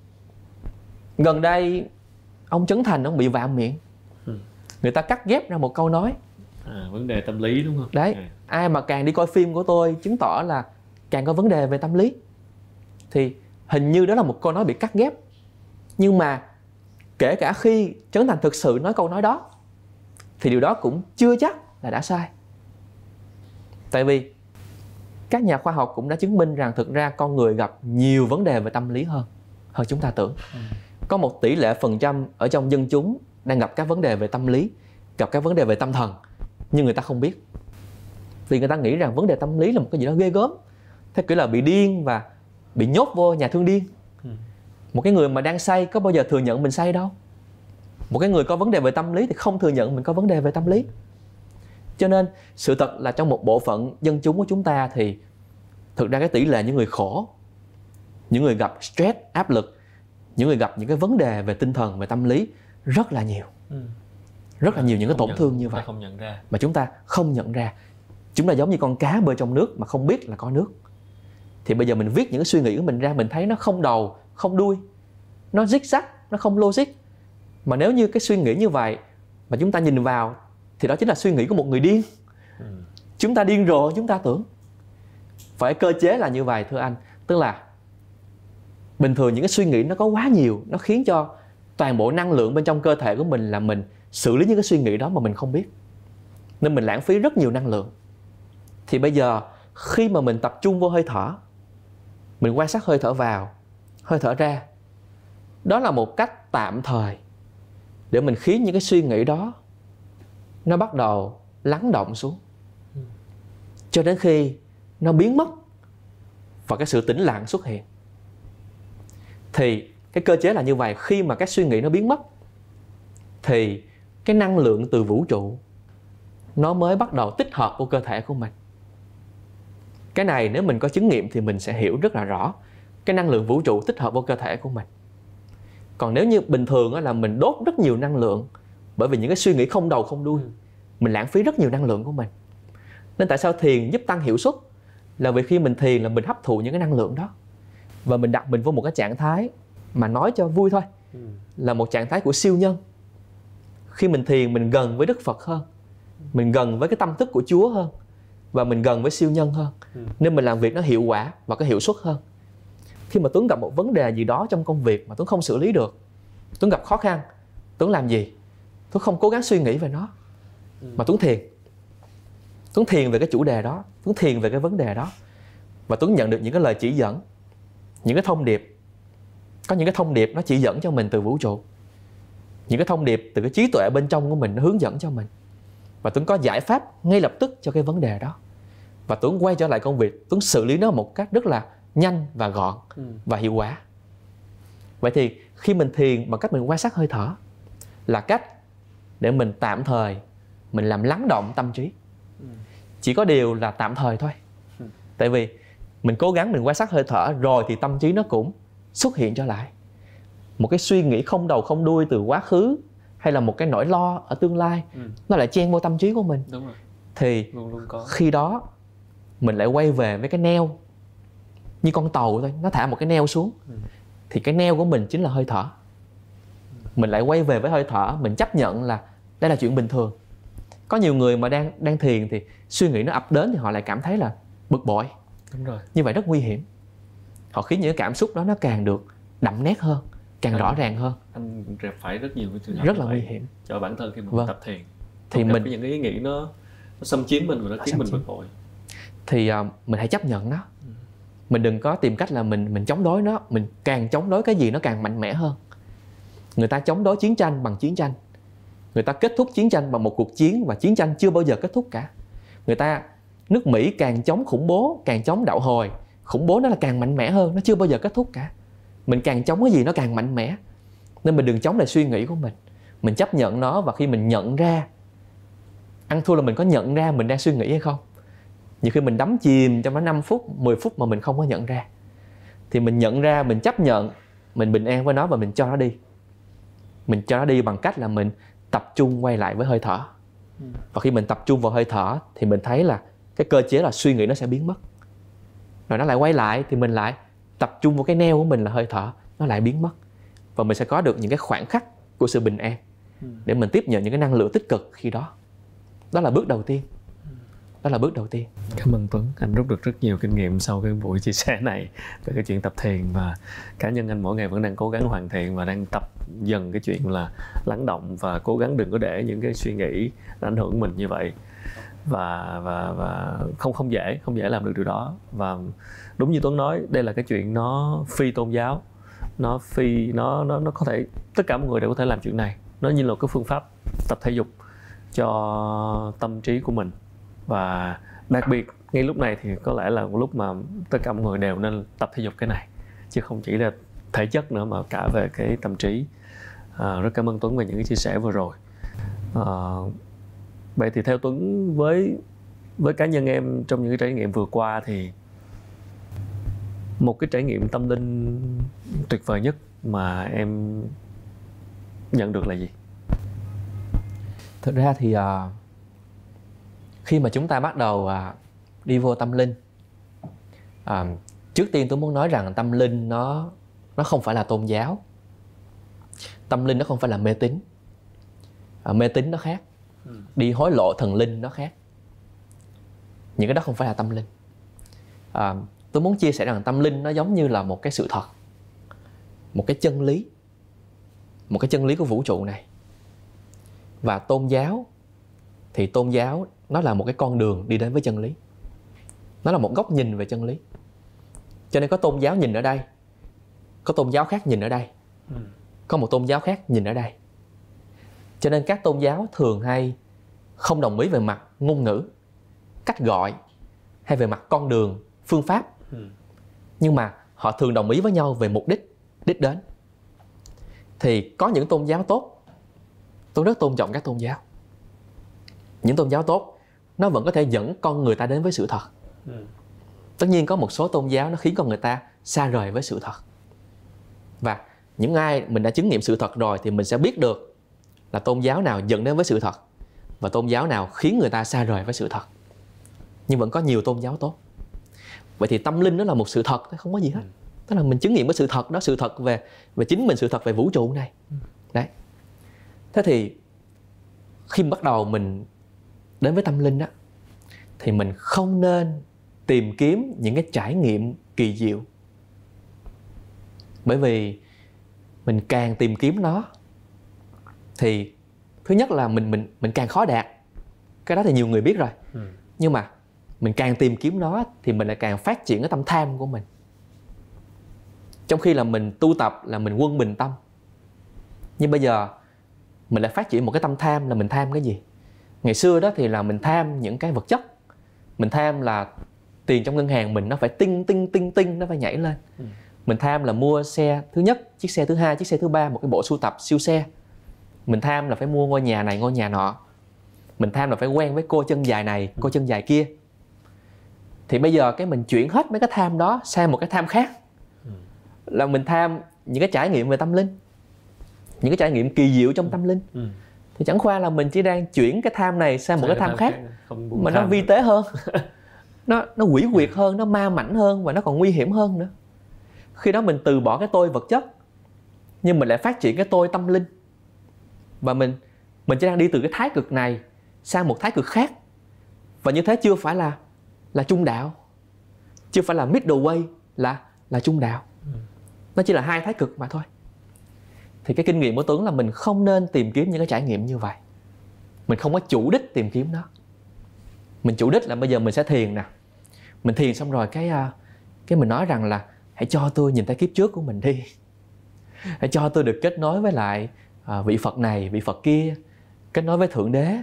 gần đây ông Trấn Thành ông bị vạ miệng Ừ. người ta cắt ghép ra một câu nói à, vấn đề tâm lý đúng không Đấy. à. ai mà càng đi coi phim của tôi chứng tỏ là càng có vấn đề về tâm lý thì hình như đó là một câu nói bị cắt ghép. Nhưng mà kể cả khi Trấn Thành thực sự nói câu nói đó thì điều đó cũng chưa chắc là đã sai. Tại vì các nhà khoa học cũng đã chứng minh rằng thực ra con người gặp nhiều vấn đề về tâm lý hơn hơn chúng ta tưởng. Có một tỷ lệ phần trăm ở trong dân chúng đang gặp các vấn đề về tâm lý gặp các vấn đề về tâm thần nhưng người ta không biết. Vì người ta nghĩ rằng vấn đề tâm lý là một cái gì đó ghê gớm theo kiểu là bị điên và bị nhốt vô nhà thương điên. Ừ. một cái người mà đang say có bao giờ thừa nhận mình say đâu? Một cái người có vấn đề về tâm lý thì không thừa nhận mình có vấn đề về tâm lý. Cho nên sự thật là trong một bộ phận dân chúng của chúng ta thì thực ra cái tỷ lệ những người khổ những người gặp stress áp lực những người gặp những cái vấn đề về tinh thần về tâm lý rất là nhiều. Ừ. rất là nhiều những cái tổn nhận, thương như vậy. không nhận ra. Mà chúng ta không nhận ra. Chúng ta giống như con cá bơi trong nước mà không biết là có nước thì bây giờ mình viết những cái suy nghĩ của mình ra mình thấy nó không đầu không đuôi. Nó zigzag nó không logic. Mà nếu như cái suy nghĩ như vậy mà chúng ta nhìn vào thì đó chính là suy nghĩ của một người điên. Ừ. chúng ta điên rồ chúng ta tưởng. Phải cơ chế là như vậy thưa anh. Tức là bình thường những cái suy nghĩ nó có quá nhiều nó khiến cho toàn bộ năng lượng bên trong cơ thể của mình là mình xử lý những cái suy nghĩ đó mà mình không biết. Nên mình lãng phí rất nhiều năng lượng. Thì bây giờ khi mà mình tập trung vô hơi thở mình quan sát hơi thở vào, hơi thở ra. Đó là một cách tạm thời để mình khiến những cái suy nghĩ đó nó bắt đầu lắng động xuống. Cho đến khi nó biến mất và cái sự tĩnh lặng xuất hiện. Thì cái cơ chế là như vậy. Khi mà cái suy nghĩ nó biến mất, thì cái năng lượng từ vũ trụ nó mới bắt đầu tích hợp của cơ thể của mình cái này nếu mình có chứng nghiệm thì mình sẽ hiểu rất là rõ cái năng lượng vũ trụ tích hợp vô cơ thể của mình. Còn nếu như bình thường là mình đốt rất nhiều năng lượng bởi vì những cái suy nghĩ không đầu không đuôi, mình lãng phí rất nhiều năng lượng của mình. Nên tại sao thiền giúp tăng hiệu suất? Là vì khi mình thiền là mình hấp thụ những cái năng lượng đó và mình đặt mình vô một cái trạng thái mà nói cho vui thôi, là một trạng thái của siêu nhân. Khi mình thiền mình gần với đức phật hơn, mình gần với cái tâm thức của chúa hơn và mình gần với siêu nhân hơn. Ừ. nên mình làm việc nó hiệu quả và có hiệu suất hơn. Khi mà tuấn gặp một vấn đề gì đó trong công việc mà tuấn không xử lý được tuấn gặp khó khăn tuấn làm gì? Tuấn không cố gắng suy nghĩ về nó. Ừ. mà tuấn thiền. Tuấn thiền về cái chủ đề đó tuấn thiền về cái vấn đề đó. Và tuấn nhận được những cái lời chỉ dẫn những cái thông điệp. Có những cái thông điệp nó chỉ dẫn cho mình từ vũ trụ. Những cái thông điệp từ cái trí tuệ bên trong của mình nó hướng dẫn cho mình. Và tuấn có giải pháp ngay lập tức cho cái vấn đề đó và tuấn quay trở lại công việc tuấn xử lý nó một cách rất là nhanh và gọn ừ. và hiệu quả vậy thì khi mình thiền bằng cách mình quan sát hơi thở là cách để mình tạm thời mình làm lắng động tâm trí ừ. chỉ có điều là tạm thời thôi ừ. tại vì mình cố gắng mình quan sát hơi thở rồi thì tâm trí nó cũng xuất hiện trở lại một cái suy nghĩ không đầu không đuôi từ quá khứ hay là một cái nỗi lo ở tương lai ừ. nó lại chen vô tâm trí của mình Đúng rồi. thì luôn luôn có. khi đó mình lại quay về với cái neo như con tàu thôi nó thả một cái neo xuống. Ừ. thì cái neo của mình chính là hơi thở. Mình lại quay về với hơi thở mình chấp nhận là đây là chuyện bình thường. Có nhiều người mà đang đang thiền thì suy nghĩ nó ập đến thì họ lại cảm thấy là bực bội. Đúng rồi. Như vậy rất nguy hiểm. Họ khiến những cảm xúc đó nó càng được đậm nét hơn càng anh, rõ ràng hơn. anh gặp phải rất nhiều cái trường hợp rất là nguy hiểm. Cho bản thân khi mình vâng. tập thiền. Thì mình những cái ý nghĩ nó nó xâm chiếm mình và nó khiến mình bực bội thì uh, mình hãy chấp nhận nó. Mình đừng có tìm cách là mình mình chống đối nó mình càng chống đối cái gì nó càng mạnh mẽ hơn. Người ta chống đối chiến tranh bằng chiến tranh. Người ta kết thúc chiến tranh bằng một cuộc chiến và chiến tranh chưa bao giờ kết thúc cả. Người ta nước mỹ càng chống khủng bố càng chống đạo hồi khủng bố nó là càng mạnh mẽ hơn nó chưa bao giờ kết thúc cả. Mình càng chống cái gì nó càng mạnh mẽ. Nên mình đừng chống lại suy nghĩ của mình. Mình chấp nhận nó và khi mình nhận ra ăn thua là mình có nhận ra mình đang suy nghĩ hay không nhiều khi mình đắm chìm trong nó 5 phút 10 phút mà mình không có nhận ra. Thì mình nhận ra mình chấp nhận mình bình an với nó và mình cho nó đi. Mình cho nó đi bằng cách là mình tập trung quay lại với hơi thở. Ừ. và khi mình tập trung vào hơi thở thì mình thấy là cái cơ chế là suy nghĩ nó sẽ biến mất. Rồi nó lại quay lại thì mình lại tập trung vào cái neo của mình là hơi thở nó lại biến mất. Và mình sẽ có được những cái khoảnh khắc của sự bình an ừ. để mình tiếp nhận những cái năng lượng tích cực khi đó. Đó là bước đầu tiên đó là bước đầu tiên. Cảm ơn tuấn. Anh rút được rất nhiều kinh nghiệm sau cái buổi chia sẻ này về cái chuyện tập thiền và cá nhân anh mỗi ngày vẫn đang cố gắng hoàn thiện và đang tập dần cái chuyện là lắng động và cố gắng đừng có để những cái suy nghĩ ảnh hưởng mình như vậy. Và và và không không dễ không dễ làm được điều đó. Và đúng như tuấn nói, đây là cái chuyện nó phi tôn giáo, nó phi, nó nó nó có thể, tất cả mọi người đều có thể làm chuyện này. Nó như là cái phương pháp tập thể dục cho tâm trí của mình và đặc biệt ngay lúc này thì có lẽ là một lúc mà tất cả mọi người đều nên tập thể dục cái này chứ không chỉ là thể chất nữa mà cả về cái tâm trí. À, rất cảm ơn Tuấn về những cái chia sẻ vừa rồi. À, vậy thì theo Tuấn với với cá nhân em trong những cái trải nghiệm vừa qua thì một cái trải nghiệm tâm linh tuyệt vời nhất mà em nhận được là gì? Thực ra thì uh, khi mà chúng ta bắt đầu uh, đi vô tâm linh uh, trước tiên tôi muốn nói rằng tâm linh nó nó không phải là tôn giáo. Tâm linh nó không phải là mê tín. Uh, mê tín nó khác. Ừ. đi hối lộ thần linh nó khác. Những cái đó không phải là tâm linh. À, tôi muốn chia sẻ rằng tâm linh nó giống như là một cái sự thật một cái chân lý một cái chân lý của vũ trụ này. Và tôn giáo thì tôn giáo nó là một cái con đường đi đến với chân lý. Nó là một góc nhìn về chân lý. Cho nên có tôn giáo nhìn ở đây có tôn giáo khác nhìn ở đây ừ. có một tôn giáo khác nhìn ở đây. Cho nên các tôn giáo thường hay không đồng ý về mặt ngôn ngữ cách gọi hay về mặt con đường phương pháp. Ừ. nhưng mà họ thường đồng ý với nhau về mục đích đích đến. Thì có những tôn giáo tốt tôi rất tôn trọng các tôn giáo. Những tôn giáo tốt nó vẫn có thể dẫn con người ta đến với sự thật. Ừ. tất nhiên có một số tôn giáo nó khiến con người ta xa rời với sự thật. Và những ai mình đã chứng nghiệm sự thật rồi thì mình sẽ biết được là tôn giáo nào dẫn đến với sự thật và tôn giáo nào khiến người ta xa rời với sự thật. Nhưng vẫn có nhiều tôn giáo tốt. Vậy thì tâm linh nó là một sự thật không có gì hết. Tức là mình chứng nghiệm cái sự thật đó sự thật về về chính mình sự thật về vũ trụ này. Đấy. Thế thì khi bắt đầu mình đến với tâm linh đó thì mình không nên tìm kiếm những cái trải nghiệm kỳ diệu. Bởi vì mình càng tìm kiếm nó thì thứ nhất là mình mình mình càng khó đạt. Cái đó thì nhiều người biết rồi. Ừ. nhưng mà mình càng tìm kiếm nó thì mình lại càng phát triển cái tâm tham của mình. Trong khi là mình tu tập là mình quân bình tâm. Nhưng bây giờ mình lại phát triển một cái tâm tham là mình tham cái gì ngày xưa đó thì là mình tham những cái vật chất. Mình tham là tiền trong ngân hàng mình nó phải tinh tinh tinh tinh nó phải nhảy lên. Ừ. mình tham là mua xe thứ nhất chiếc xe thứ hai chiếc xe thứ ba một cái bộ sưu tập siêu xe. Mình tham là phải mua ngôi nhà này ngôi nhà nọ. Mình tham là phải quen với cô chân dài này cô chân dài kia. Thì bây giờ cái mình chuyển hết mấy cái tham đó sang một cái tham khác. Ừ. là mình tham những cái trải nghiệm về tâm linh. Những cái trải nghiệm kỳ diệu trong tâm linh. Ừ. thì chẳng qua là mình chỉ đang chuyển cái tham này sang một cái tham, tham khác. mà tham. nó vi tế hơn. Nó nó quỷ quyệt hơn nó ma mảnh hơn và nó còn nguy hiểm hơn nữa. Khi đó mình từ bỏ cái tôi vật chất nhưng mình lại phát triển cái tôi tâm linh. Và mình mình chỉ đang đi từ cái thái cực này sang một thái cực khác. Và như thế chưa phải là là trung đạo. Chưa phải là middle way là là trung đạo. Ừ. nó chỉ là hai thái cực mà thôi thì cái kinh nghiệm của tuấn là mình không nên tìm kiếm những cái trải nghiệm như vậy. Mình không có chủ đích tìm kiếm nó. Mình chủ đích là bây giờ mình sẽ thiền nè. Mình thiền xong rồi cái à, cái mình nói rằng là hãy cho tôi nhìn thấy kiếp trước của mình đi. Hãy cho tôi được kết nối với lại à, vị phật này vị phật kia kết nối với thượng đế.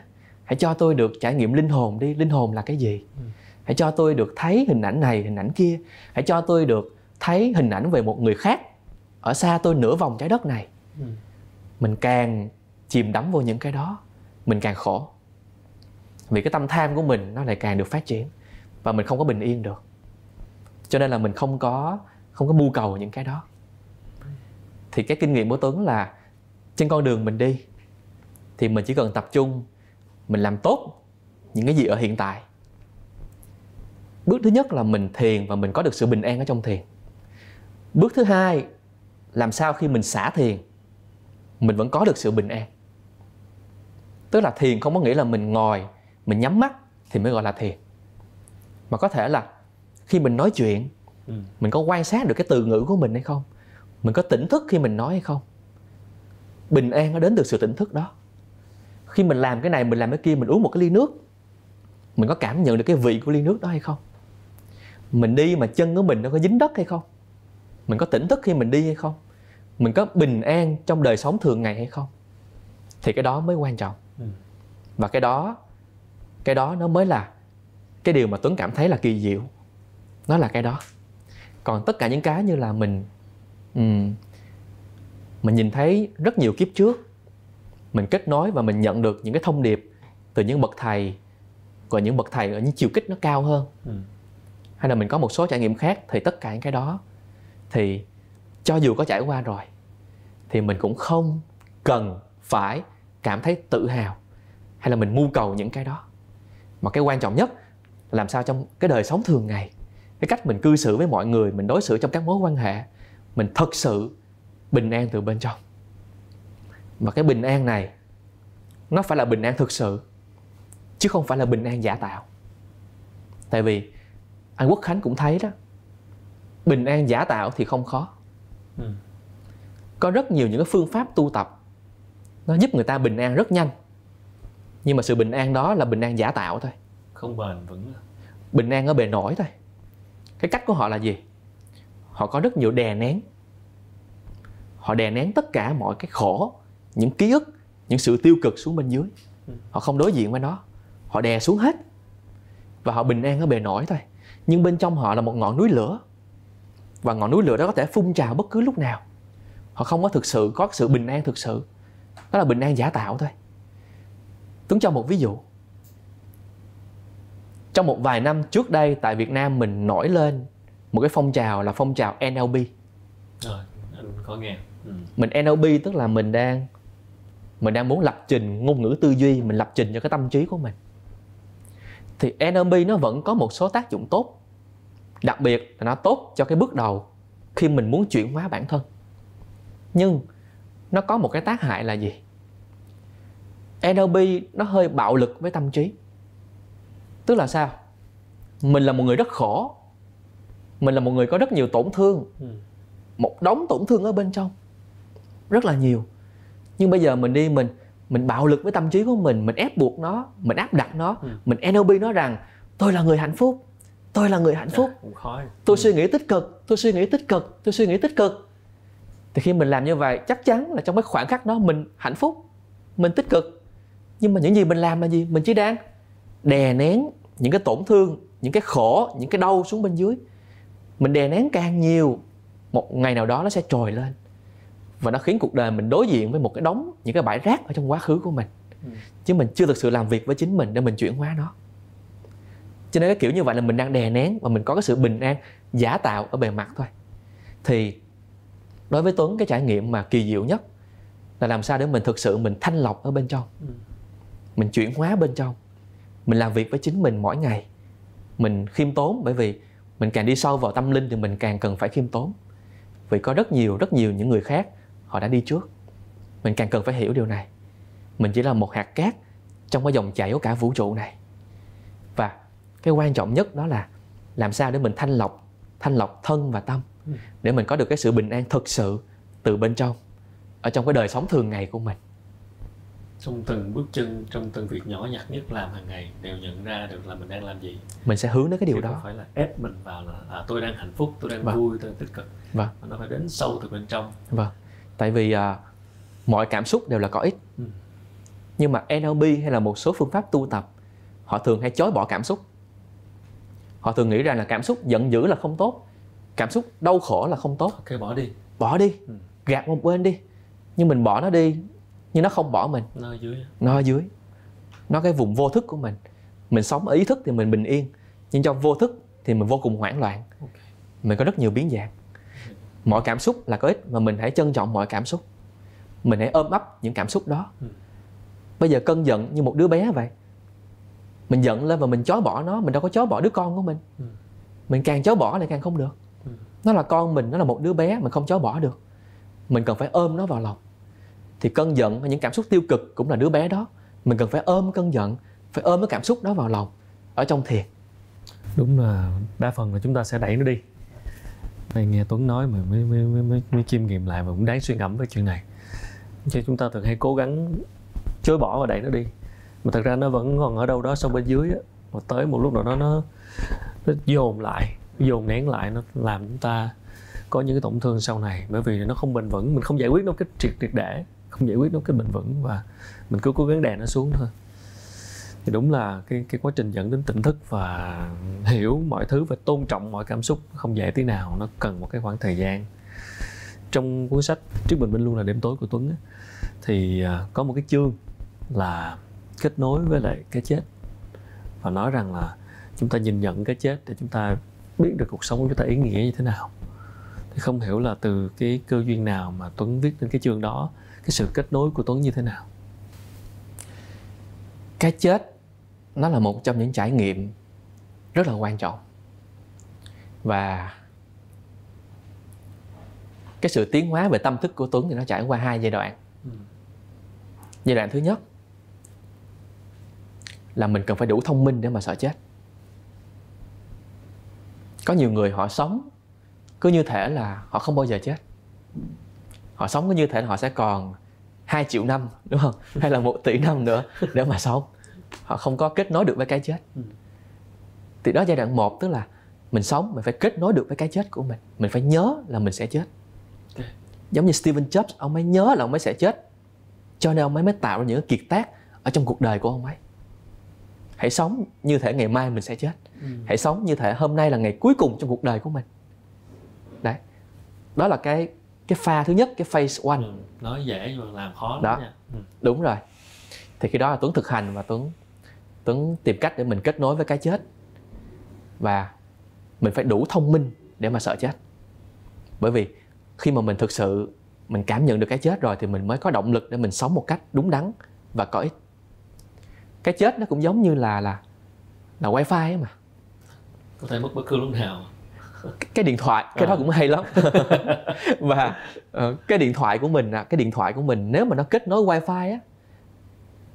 Hãy cho tôi được trải nghiệm linh hồn đi. Linh hồn là cái gì? Ừ. Hãy cho tôi được thấy hình ảnh này hình ảnh kia. Hãy cho tôi được thấy hình ảnh về một người khác ở xa tôi nửa vòng trái đất này ừ. mình càng chìm đắm vô những cái đó, mình càng khổ. Vì cái tâm tham của mình nó lại càng được phát triển và mình không có bình yên được. Cho nên là mình không có không có mưu cầu những cái đó. Thì cái kinh nghiệm của tuấn là trên con đường mình đi thì mình chỉ cần tập trung, mình làm tốt những cái gì ở hiện tại. Bước thứ nhất là mình thiền và mình có được sự bình an ở trong thiền. Bước thứ hai, làm sao khi mình xả thiền mình vẫn có được sự bình an. Tức là thiền không có nghĩa là mình ngồi mình nhắm mắt thì mới gọi là thiền. Mà có thể là khi mình nói chuyện ừ. mình có quan sát được cái từ ngữ của mình hay không? Mình có tỉnh thức khi mình nói hay không? Bình an nó đến từ sự tỉnh thức đó. Khi mình làm cái này mình làm cái kia mình uống một cái ly nước mình có cảm nhận được cái vị của ly nước đó hay không? Mình đi mà chân của mình nó có dính đất hay không? Mình có tỉnh thức khi mình đi hay không mình có bình an trong đời sống thường ngày hay không? Thì cái đó mới quan trọng. Ừ. và cái đó cái đó nó mới là cái điều mà tuấn cảm thấy là kỳ diệu. Nó là cái đó. Còn tất cả những cái như là mình um, mình nhìn thấy rất nhiều kiếp trước mình kết nối và mình nhận được những cái thông điệp từ những bậc thầy của những bậc thầy ở những chiều kích nó cao hơn. Ừ. hay là mình có một số trải nghiệm khác thì tất cả những cái đó thì cho dù có trải qua rồi, thì mình cũng không cần phải cảm thấy tự hào hay là mình mưu cầu những cái đó. Mà cái quan trọng nhất là làm sao trong cái đời sống thường ngày, cái cách mình cư xử với mọi người, mình đối xử trong các mối quan hệ, mình thật sự bình an từ bên trong. Và cái bình an này, nó phải là bình an thực sự, chứ không phải là bình an giả tạo. Tại vì anh quốc khánh cũng thấy đó, bình an giả tạo thì không khó ừ. có rất nhiều những cái phương pháp tu tập. Nó giúp người ta bình an rất nhanh. Nhưng mà sự bình an đó là bình an giả tạo thôi. Không bền vững bình an ở bề nổi thôi. Cái cách của họ là gì? Họ có rất nhiều đè nén. Họ đè nén tất cả mọi cái khổ những ký ức những sự tiêu cực xuống bên dưới. Ừ. họ không đối diện với nó. Họ đè xuống hết. Và họ bình an ở bề nổi thôi. Nhưng bên trong họ là một ngọn núi lửa và ngọn núi lửa đó có thể phun trào bất cứ lúc nào. Họ không có thực sự có sự bình an thực sự. Đó là bình an giả tạo thôi. Tuấn cho một ví dụ. Trong một vài năm trước đây tại Việt Nam mình nổi lên một cái phong trào là phong trào NLP rồi anh có nghe. Ừ. mình NLP tức là mình đang mình đang muốn lập trình ngôn ngữ tư duy mình lập trình cho cái tâm trí của mình. Thì NLP nó vẫn có một số tác dụng tốt đặc biệt là nó tốt cho cái bước đầu khi mình muốn chuyển hóa bản thân. Nhưng nó có một cái tác hại là gì? NLP nó hơi bạo lực với tâm trí. Tức là sao? Mình là một người rất khổ. Mình là một người có rất nhiều tổn thương. Ừ. một đống tổn thương ở bên trong. Rất là nhiều. Nhưng bây giờ mình đi mình mình bạo lực với tâm trí của mình mình ép buộc nó mình áp đặt nó ừ. mình NLP nó rằng tôi là người hạnh phúc tôi là người hạnh phúc. À, tôi ừ. suy nghĩ tích cực tôi suy nghĩ tích cực tôi suy nghĩ tích cực. Thì khi mình làm như vậy chắc chắn là trong cái khoảnh khắc đó mình hạnh phúc mình tích cực. Nhưng mà những gì mình làm là gì? Mình chỉ đang đè nén những cái tổn thương những cái khổ những cái đau xuống bên dưới. Mình đè nén càng nhiều một ngày nào đó nó sẽ trồi lên. Và nó khiến cuộc đời mình đối diện với một cái đống những cái bãi rác ở trong quá khứ của mình. Ừ. chứ mình chưa thực sự làm việc với chính mình để mình chuyển hóa nó cho nên cái kiểu như vậy là mình đang đè nén và mình có cái sự bình an giả tạo ở bề mặt thôi. Thì đối với tuấn cái trải nghiệm mà kỳ diệu nhất là làm sao để mình thực sự mình thanh lọc ở bên trong. Ừ. mình chuyển hóa bên trong. Mình làm việc với chính mình mỗi ngày. Mình khiêm tốn bởi vì mình càng đi sâu vào tâm linh thì mình càng cần phải khiêm tốn. Vì có rất nhiều rất nhiều những người khác họ đã đi trước. Mình càng cần phải hiểu điều này. Mình chỉ là một hạt cát trong cái dòng chảy của cả vũ trụ này cái quan trọng nhất đó là làm sao để mình thanh lọc thanh lọc thân và tâm. Ừ. để mình có được cái sự bình an thực sự từ bên trong ở trong cái đời sống thường ngày của mình. Trong từng bước chân trong từng việc nhỏ nhặt nhất làm hàng ngày đều nhận ra được là mình đang làm gì. Mình sẽ hướng đến cái điều Chứ đó. phải là ép mình vào là à, tôi đang hạnh phúc tôi đang vâng. vui tôi đang tích cực. Vâng. mà nó phải đến sâu từ bên trong. Vâng. Tại vì à, mọi cảm xúc đều là có ích. Ừ. nhưng mà NLP hay là một số phương pháp tu tập họ thường hay chối bỏ cảm xúc họ thường nghĩ rằng là cảm xúc giận dữ là không tốt cảm xúc đau khổ là không tốt. Ok bỏ đi. Bỏ đi ừ. gạt một bên đi. Nhưng mình bỏ nó đi nhưng nó không bỏ mình. Nó ở dưới. Nó ở dưới. Nó cái vùng vô thức của mình. Mình sống ở ý thức thì mình bình yên nhưng trong vô thức thì mình vô cùng hoảng loạn. Okay. mình có rất nhiều biến dạng. Mọi cảm xúc là có ích mà mình hãy trân trọng mọi cảm xúc. Mình hãy ôm ấp những cảm xúc đó. Ừ. bây giờ cơn giận như một đứa bé vậy mình giận lên và mình chối bỏ nó mình đâu có chối bỏ đứa con của mình. Ừ. mình càng chối bỏ lại càng không được. Ừ. nó là con mình nó là một đứa bé mình không chối bỏ được. Mình cần phải ôm nó vào lòng. Thì cơn giận hay những cảm xúc tiêu cực cũng là đứa bé đó. Mình cần phải ôm cơn giận phải ôm cái cảm xúc đó vào lòng ở trong thiền. Đúng là đa phần là chúng ta sẽ đẩy nó đi. Này nghe Tuấn nói mà mới mới mới mới, mới chiêm nghiệm lại và cũng đáng suy ngẫm về chuyện này. Chứ chúng ta thường hay cố gắng chối bỏ và đẩy nó đi mà thật ra nó vẫn còn ở đâu đó sâu bên dưới á. Mà tới một lúc nào đó nó nó dồn lại, dồn nén lại, nó làm chúng ta có những cái tổn thương sau này. Bởi vì nó không bền vững, mình không giải quyết nó cái triệt triệt để, không giải quyết nó cái bền vững và mình cứ cố gắng đè nó xuống thôi. Thì đúng là cái cái quá trình dẫn đến tỉnh thức và hiểu mọi thứ và tôn trọng mọi cảm xúc không dễ tí nào, nó cần một cái khoảng thời gian. Trong cuốn sách trước bình minh luôn là đêm tối của tuấn thì à, có một cái chương là kết nối với lại cái chết. Và nói rằng là chúng ta nhìn nhận cái chết để chúng ta biết được cuộc sống của chúng ta ý nghĩa như thế nào. Thì không hiểu là từ cái cơ duyên nào mà Tuấn viết đến cái chương đó cái sự kết nối của Tuấn như thế nào. Cái chết nó là một trong những trải nghiệm rất là quan trọng. Và cái sự tiến hóa về tâm thức của Tuấn thì nó trải qua hai giai đoạn. Ừ. giai đoạn thứ nhất là mình cần phải đủ thông minh để mà sợ chết. Có nhiều người họ sống cứ như thể là họ không bao giờ chết. Họ sống cứ như thể là họ sẽ còn 2 triệu năm đúng không? Hay là một tỷ năm nữa để mà sống. Họ không có kết nối được với cái chết. Ừ. thì đó giai đoạn một tức là mình sống mình phải kết nối được với cái chết của mình. Mình phải nhớ là mình sẽ chết. Giống như Stephen Jobs ông ấy nhớ là ông ấy sẽ chết. Cho nên ông ấy mới tạo ra những kiệt tác ở trong cuộc đời của ông ấy hãy sống như thể ngày mai mình sẽ chết. Ừ. hãy sống như thể hôm nay là ngày cuối cùng trong cuộc đời của mình. Đấy. Đó là cái cái pha thứ nhất cái phase one. Ừ, nói dễ nhưng mà làm khó đó. nha. Ừ. đúng rồi. Thì khi đó là tuấn thực hành và tuấn tuấn tìm cách để mình kết nối với cái chết. Và mình phải đủ thông minh để mà sợ chết. Bởi vì khi mà mình thực sự mình cảm nhận được cái chết rồi thì mình mới có động lực để mình sống một cách đúng đắn và có ích cái chết nó cũng giống như là là là wifi ấy mà có thể mất bất cứ lúc nào cái điện thoại cái à. đó cũng hay lắm và uh, cái điện thoại của mình à cái điện thoại của mình nếu mà nó kết nối wifi á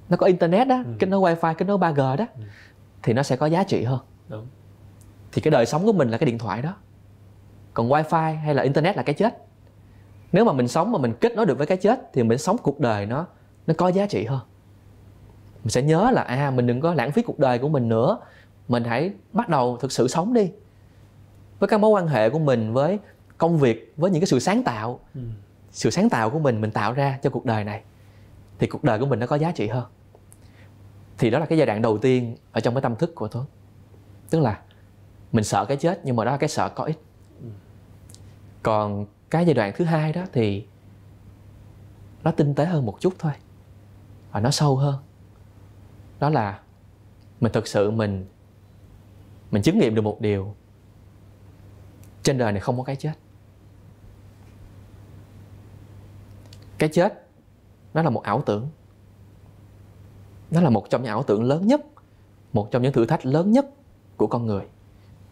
nó có internet đó ừ. kết nối wifi kết nối 3G đó ừ. thì nó sẽ có giá trị hơn Đúng. thì cái đời sống của mình là cái điện thoại đó còn wifi hay là internet là cái chết nếu mà mình sống mà mình kết nối được với cái chết thì mình sống cuộc đời nó nó có giá trị hơn mình sẽ nhớ là à mình đừng có lãng phí cuộc đời của mình nữa. Mình hãy bắt đầu thực sự sống đi. Với các mối quan hệ của mình với công việc với những cái sự sáng tạo. Ừ. sự sáng tạo của mình mình tạo ra cho cuộc đời này thì cuộc đời của mình nó có giá trị hơn. Thì đó là cái giai đoạn đầu tiên ở trong cái tâm thức của tôi tức là mình sợ cái chết nhưng mà đó là cái sợ có ích. Ừ. còn cái giai đoạn thứ hai đó thì nó tinh tế hơn một chút thôi. Và nó sâu hơn đó là mình thực sự mình mình chứng nghiệm được một điều. Trên đời này không có cái chết. Cái chết, nó là một ảo tưởng. Nó là một trong những ảo tưởng lớn nhất, một trong những thử thách lớn nhất của con người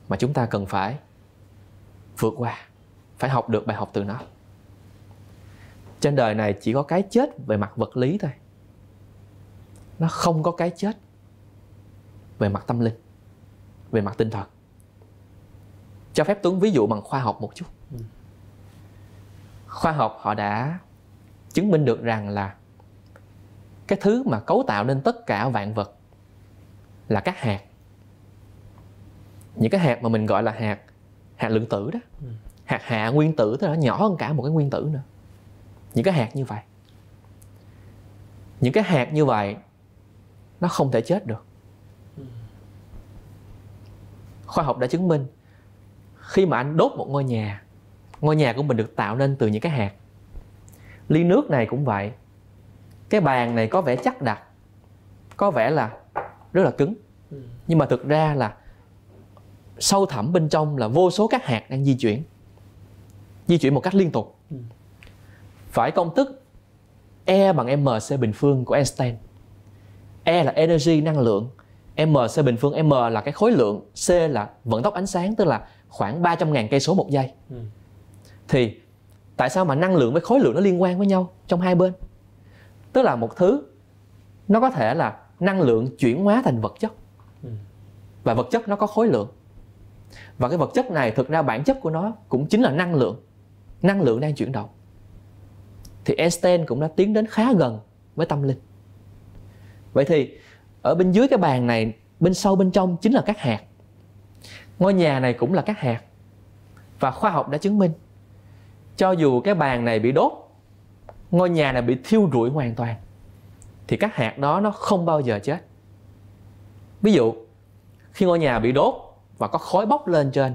mà chúng ta cần phải vượt qua, phải học được bài học từ nó. Trên đời này chỉ có cái chết về mặt vật lý thôi nó không có cái chết về mặt tâm linh về mặt tinh thần. Cho phép tuấn ví dụ bằng khoa học một chút. Ừ. khoa học họ đã chứng minh được rằng là cái thứ mà cấu tạo nên tất cả vạn vật là các hạt. Những cái hạt mà mình gọi là hạt hạt lượng tử đó. Ừ. hạt hạ nguyên tử tức là nhỏ hơn cả một cái nguyên tử nữa. Những cái hạt như vậy. Những cái hạt như vậy nó không thể chết được. Khoa học đã chứng minh, khi mà anh đốt một ngôi nhà ngôi nhà của mình được tạo nên từ những cái hạt. Ly nước này cũng vậy. Cái bàn này có vẻ chắc đặt có vẻ là rất là cứng. Nhưng mà thực ra là sâu thẳm bên trong là vô số các hạt đang di chuyển di chuyển một cách liên tục. Phải công thức E bằng mc bình phương của Einstein. E là energy năng lượng. Mc bình phương m là cái khối lượng. C là vận tốc ánh sáng tức là khoảng 300.000 cây số một giây. Ừ. thì tại sao mà năng lượng với khối lượng nó liên quan với nhau trong hai bên? Tức là một thứ nó có thể là năng lượng chuyển hóa thành vật chất. Ừ. và vật chất nó có khối lượng. Và cái vật chất này thực ra bản chất của nó cũng chính là năng lượng. Năng lượng đang chuyển động. Thì Einstein cũng đã tiến đến khá gần với tâm linh vậy thì, ở bên dưới cái bàn này, bên sâu bên trong chính là các hạt. Ngôi nhà này cũng là các hạt. Và khoa học đã chứng minh, cho dù cái bàn này bị đốt, ngôi nhà này bị thiêu rụi hoàn toàn, thì các hạt đó nó không bao giờ chết. Ví dụ, khi ngôi nhà bị đốt và có khói bốc lên trên,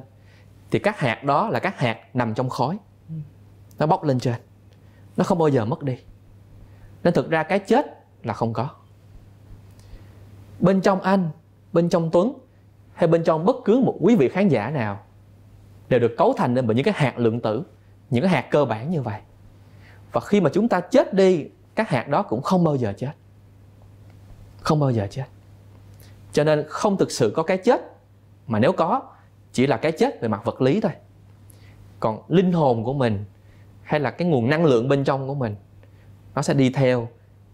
thì các hạt đó là các hạt nằm trong khói. Nó bốc lên trên. Nó không bao giờ mất đi. Nên thực ra cái chết là không có bên trong anh, bên trong tuấn, hay bên trong bất cứ một quý vị khán giả nào đều được cấu thành nên bởi những cái hạt lượng tử, những cái hạt cơ bản như vậy. Và khi mà chúng ta chết đi, các hạt đó cũng không bao giờ chết. Không bao giờ chết. Cho nên không thực sự có cái chết, mà nếu có, chỉ là cái chết về mặt vật lý thôi. Còn linh hồn của mình, hay là cái nguồn năng lượng bên trong của mình, nó sẽ đi theo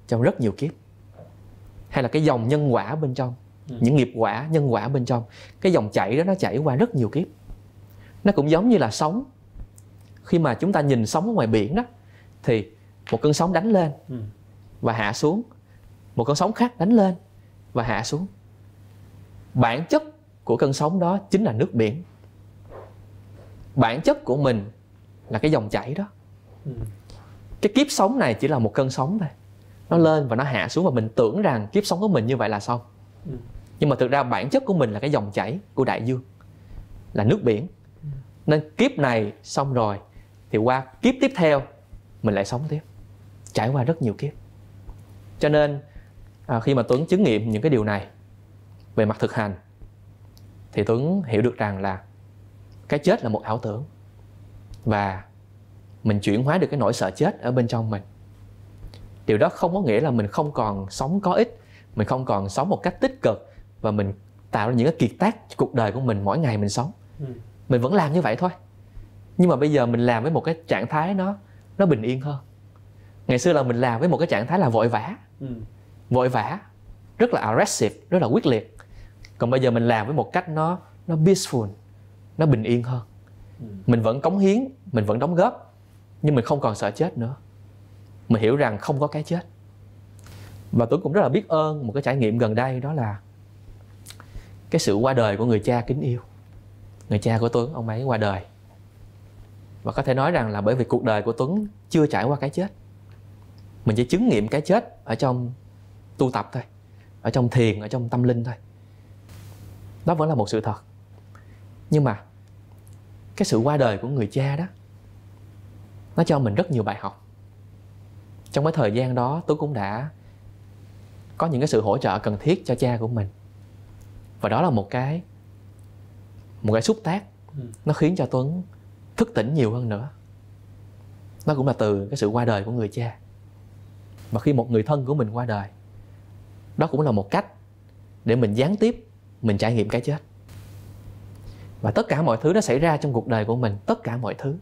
trong rất nhiều kiếp hay là cái dòng nhân quả bên trong ừ. những nghiệp quả nhân quả bên trong cái dòng chảy đó nó chảy qua rất nhiều kiếp. Nó cũng giống như là sóng. Khi mà chúng ta nhìn sóng ở ngoài biển đó thì một cơn sóng đánh lên ừ. và hạ xuống. Một cơn sóng khác đánh lên và hạ xuống. Bản chất của cơn sóng đó chính là nước biển. Bản chất của mình là cái dòng chảy đó. Ừ. cái kiếp sống này chỉ là một cơn sóng thôi nó lên và nó hạ xuống và mình tưởng rằng kiếp sống của mình như vậy là xong ừ. nhưng mà thực ra bản chất của mình là cái dòng chảy của đại dương là nước biển ừ. nên kiếp này xong rồi thì qua kiếp tiếp theo mình lại sống tiếp trải qua rất nhiều kiếp cho nên à, khi mà tuấn chứng nghiệm những cái điều này về mặt thực hành thì tuấn hiểu được rằng là cái chết là một ảo tưởng và mình chuyển hóa được cái nỗi sợ chết ở bên trong mình điều đó không có nghĩa là mình không còn sống có ích mình không còn sống một cách tích cực và mình tạo ra những cái kiệt tác cuộc đời của mình mỗi ngày mình sống. Ừ. mình vẫn làm như vậy thôi. Nhưng mà bây giờ mình làm với một cái trạng thái nó nó bình yên hơn. Ngày xưa là mình làm với một cái trạng thái là vội vã. Ừ. vội vã rất là aggressive rất là quyết liệt. Còn bây giờ mình làm với một cách nó nó peaceful nó bình yên hơn. Ừ. mình vẫn cống hiến mình vẫn đóng góp nhưng mình không còn sợ chết nữa mình hiểu rằng không có cái chết. Và tuấn cũng rất là biết ơn một cái trải nghiệm gần đây, đó là cái sự qua đời của người cha kính yêu. Người cha của tuấn, ông ấy qua đời. Và có thể nói rằng là bởi vì cuộc đời của tuấn chưa trải qua cái chết, mình chỉ chứng nghiệm cái chết ở trong tu tập thôi, ở trong thiền, ở trong tâm linh thôi. Đó vẫn là một sự thật. Nhưng mà cái sự qua đời của người cha đó, nó cho mình rất nhiều bài học trong cái thời gian đó tôi cũng đã có những cái sự hỗ trợ cần thiết cho cha của mình. Và đó là một cái một cái xúc tác. Ừ. nó khiến cho tuấn thức tỉnh nhiều hơn nữa. Nó cũng là từ cái sự qua đời của người cha. Và khi một người thân của mình qua đời đó cũng là một cách để mình gián tiếp mình trải nghiệm cái chết. Và tất cả mọi thứ nó xảy ra trong cuộc đời của mình tất cả mọi thứ.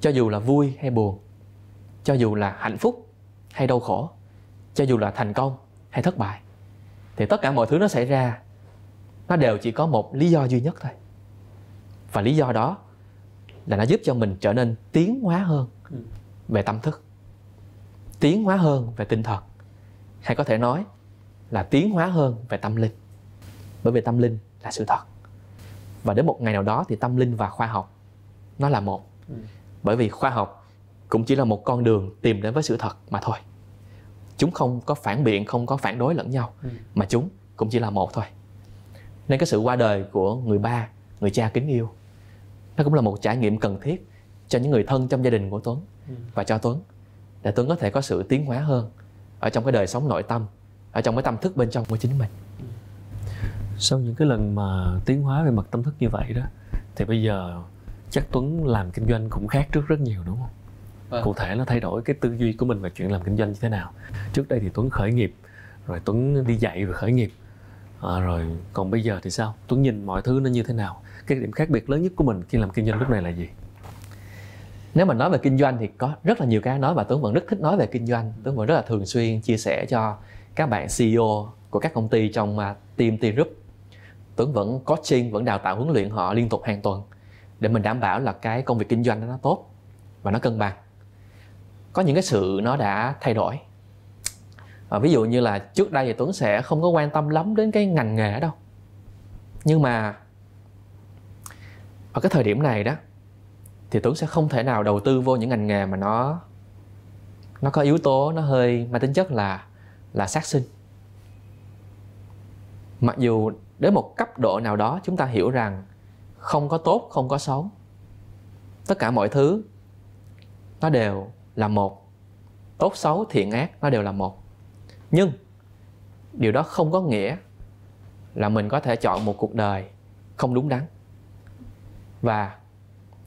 Cho dù là vui hay buồn cho dù là hạnh phúc hay đau khổ cho dù là thành công hay thất bại thì tất cả mọi thứ nó xảy ra nó đều chỉ có một lý do duy nhất thôi và lý do đó là nó giúp cho mình trở nên tiến hóa hơn ừ. về tâm thức tiến hóa hơn về tinh thần hay có thể nói là tiến hóa hơn về tâm linh bởi vì tâm linh là sự thật và đến một ngày nào đó thì tâm linh và khoa học nó là một ừ. bởi vì khoa học cũng chỉ là một con đường tìm đến với sự thật mà thôi chúng không có phản biện không có phản đối lẫn nhau ừ. mà chúng cũng chỉ là một thôi nên cái sự qua đời của người ba người cha kính yêu nó cũng là một trải nghiệm cần thiết cho những người thân trong gia đình của tuấn ừ. và cho tuấn để tuấn có thể có sự tiến hóa hơn ở trong cái đời sống nội tâm ở trong cái tâm thức bên trong của chính mình sau những cái lần mà tiến hóa về mặt tâm thức như vậy đó thì bây giờ chắc tuấn làm kinh doanh cũng khác trước rất nhiều đúng không vâng. cụ thể nó thay đổi cái tư duy của mình về chuyện làm kinh doanh như thế nào. Trước đây thì tuấn khởi nghiệp rồi tuấn đi dạy rồi khởi nghiệp. À, rồi còn bây giờ thì sao? Tuấn nhìn mọi thứ nó như thế nào? Cái điểm khác biệt lớn nhất của mình khi làm kinh doanh lúc này là gì? Nếu mà nói về kinh doanh thì có rất là nhiều cái nói và tuấn vẫn rất thích nói về kinh doanh. Tuấn vẫn rất là thường xuyên chia sẻ cho các bạn ceo của các công ty trong uh, team T Group. Tuấn vẫn coaching, vẫn đào tạo huấn luyện họ liên tục hàng tuần để mình đảm bảo là cái công việc kinh doanh nó tốt và nó cân bằng có những cái sự nó đã thay đổi. À, ví dụ như là trước đây thì Tuấn sẽ không có quan tâm lắm đến cái ngành nghề đâu. Nhưng mà ở cái thời điểm này đó thì Tuấn sẽ không thể nào đầu tư vô những ngành nghề mà nó nó có yếu tố nó hơi mang tính chất là là sát sinh. Mặc dù đến một cấp độ nào đó chúng ta hiểu rằng không có tốt không có xấu tất cả mọi thứ nó đều là một. Tốt xấu, thiện ác, nó đều là một. Nhưng, điều đó không có nghĩa là mình có thể chọn một cuộc đời không đúng đắn. Và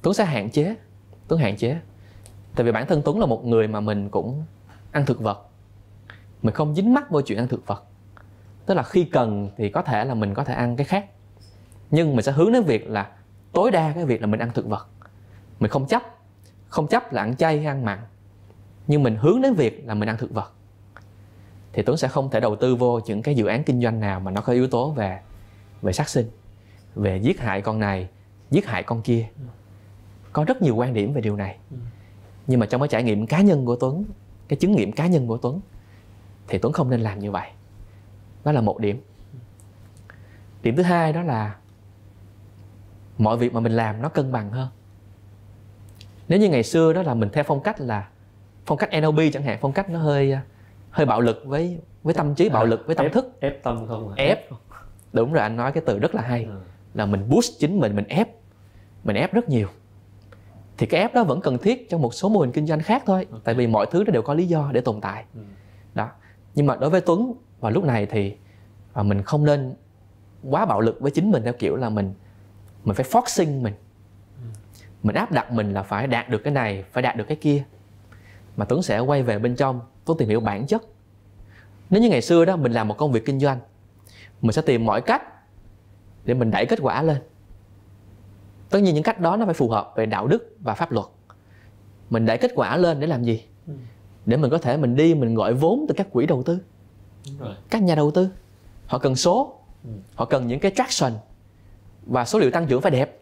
tuấn sẽ hạn chế, tuấn hạn chế. Tại vì bản thân tuấn là một người mà mình cũng ăn thực vật. Mình không dính mắc vô chuyện ăn thực vật. Tức là khi cần thì có thể là mình có thể ăn cái khác. Nhưng mình sẽ hướng đến việc là tối đa cái việc là mình ăn thực vật. Mình không chấp không chấp là ăn chay hay ăn mặn nhưng mình hướng đến việc là mình ăn thực vật. Thì Tuấn sẽ không thể đầu tư vô những cái dự án kinh doanh nào mà nó có yếu tố về về sát sinh về giết hại con này giết hại con kia. Có rất nhiều quan điểm về điều này. Nhưng mà trong cái trải nghiệm cá nhân của Tuấn cái chứng nghiệm cá nhân của Tuấn thì Tuấn không nên làm như vậy. Đó là một điểm. Điểm thứ hai đó là mọi việc mà mình làm nó cân bằng hơn. Nếu như ngày xưa đó là mình theo phong cách là phong cách NLP chẳng hạn phong cách nó hơi hơi bạo lực với với tâm trí bạo lực với tâm ép, thức ép tâm không à? ép đúng rồi anh nói cái từ rất là hay Ừ. là mình boost chính mình mình ép mình ép rất nhiều thì cái ép đó vẫn cần thiết trong một số mô hình kinh doanh khác thôi Ok. tại vì mọi thứ nó đều có lý do để tồn tại Ừ. đó nhưng mà đối với Tuấn vào lúc này thì à, mình không nên quá bạo lực với chính mình theo kiểu là mình mình phải forcing mình mình áp đặt mình là phải đạt được cái này phải đạt được cái kia mà Tuấn sẽ quay về bên trong Tuấn tìm hiểu bản chất. Nếu như ngày xưa đó mình làm một công việc kinh doanh mình sẽ tìm mọi cách để mình đẩy kết quả lên. Tất nhiên những cách đó nó phải phù hợp về đạo đức và pháp luật. Mình đẩy kết quả lên để làm gì? Ừ. để mình có thể mình đi mình gọi vốn từ các quỹ đầu tư. Các nhà đầu tư họ cần số Ừ. họ cần những cái traction và số liệu tăng trưởng phải đẹp.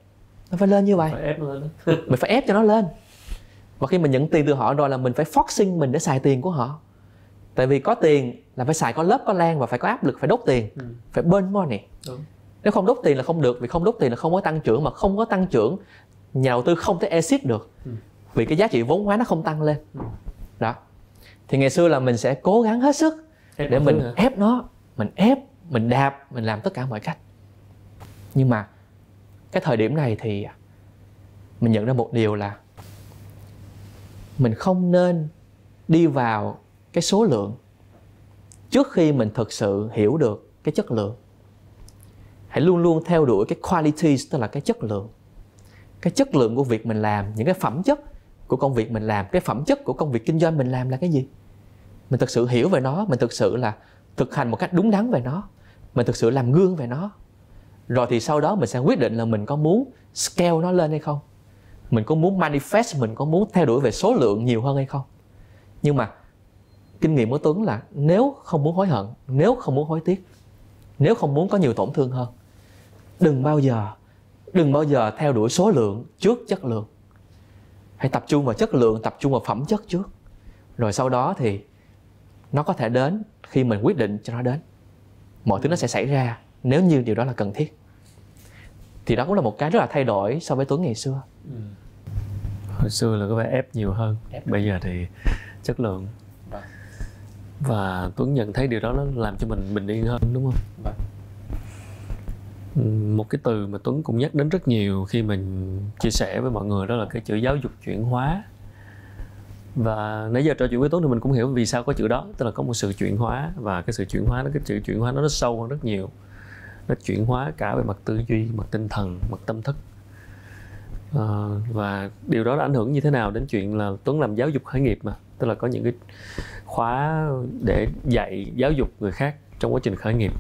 Nó phải lên như vậy. Phải ép nó lên đó. mình phải ép cho nó lên và khi mình nhận tiền từ họ rồi là mình phải forcing mình để xài tiền của họ tại vì có tiền là phải xài có lớp có lan và phải có áp lực phải đốt tiền Ừ. phải burn money Đúng. nếu không đốt tiền là không được vì không đốt tiền là không có tăng trưởng mà không có tăng trưởng nhà đầu tư không thể exit được Ừ. vì cái giá trị vốn hóa nó không tăng lên Ừ. đó thì ngày xưa là mình sẽ cố gắng hết sức Ép để mình hả? ép nó mình ép mình đạp mình làm tất cả mọi cách nhưng mà cái thời điểm này thì mình nhận ra một điều là mình không nên đi vào cái số lượng trước khi mình thực sự hiểu được cái chất lượng. Hãy luôn luôn theo đuổi cái qualities, tức là cái chất lượng. Cái chất lượng của việc mình làm, những cái phẩm chất của công việc mình làm, cái phẩm chất của công việc kinh doanh mình làm là cái gì? Mình thực sự hiểu về nó, mình thực sự là thực hành một cách đúng đắn về nó, mình thực sự làm gương về nó. Rồi thì sau đó mình sẽ quyết định là mình có muốn scale nó lên hay không mình có muốn manifest, mình có muốn theo đuổi về số lượng nhiều hơn hay không? Nhưng mà kinh nghiệm của Tuấn là nếu không muốn hối hận, nếu không muốn hối tiếc, nếu không muốn có nhiều tổn thương hơn, đừng bao giờ, đừng bao giờ theo đuổi số lượng trước chất lượng. Hãy tập trung vào chất lượng, tập trung vào phẩm chất trước. Rồi sau đó thì nó có thể đến khi mình quyết định cho nó đến. Mọi thứ nó sẽ xảy ra nếu như điều đó là cần thiết thì đó cũng là một cái rất là thay đổi so với Tuấn ngày xưa Ừ. hồi xưa là có phải ép nhiều hơn Ép. bây giờ thì chất lượng Vâng. và tuấn nhận thấy điều đó nó làm cho mình bình yên hơn đúng không Vâng. Ừ, một cái từ mà tuấn cũng nhắc đến rất nhiều khi mình chia sẻ với mọi người đó là cái chữ giáo dục chuyển hóa và nãy giờ trò chuyện với tuấn thì mình cũng hiểu vì sao có chữ đó tức là có một sự chuyển hóa và cái sự chuyển hóa đó cái chữ chuyển hóa nó nó sâu hơn rất nhiều nó chuyển hóa cả về mặt tư duy mặt tinh thần mặt tâm thức. À, và điều đó đã ảnh hưởng như thế nào đến chuyện là Tuấn làm giáo dục khởi nghiệp mà? Tức là có những cái khóa để dạy giáo dục người khác trong quá trình khởi nghiệp.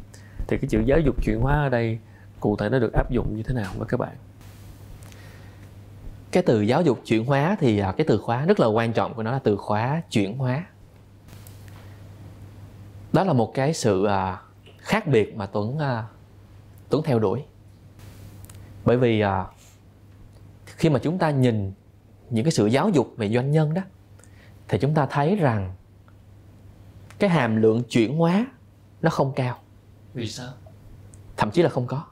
Thì cái chữ giáo dục chuyển hóa ở đây cụ thể nó được áp dụng như thế nào với các bạn? Cái từ giáo dục chuyển hóa thì à, cái từ khóa rất là quan trọng của nó là từ khóa chuyển hóa. Đó là một cái sự à, khác biệt mà Tuấn à, Tuấn theo đuổi. Bởi vì à, khi mà chúng ta nhìn những cái sự giáo dục về doanh nhân đó thì chúng ta thấy rằng cái hàm lượng chuyển hóa nó không cao. Vì sao? Thậm chí là không có.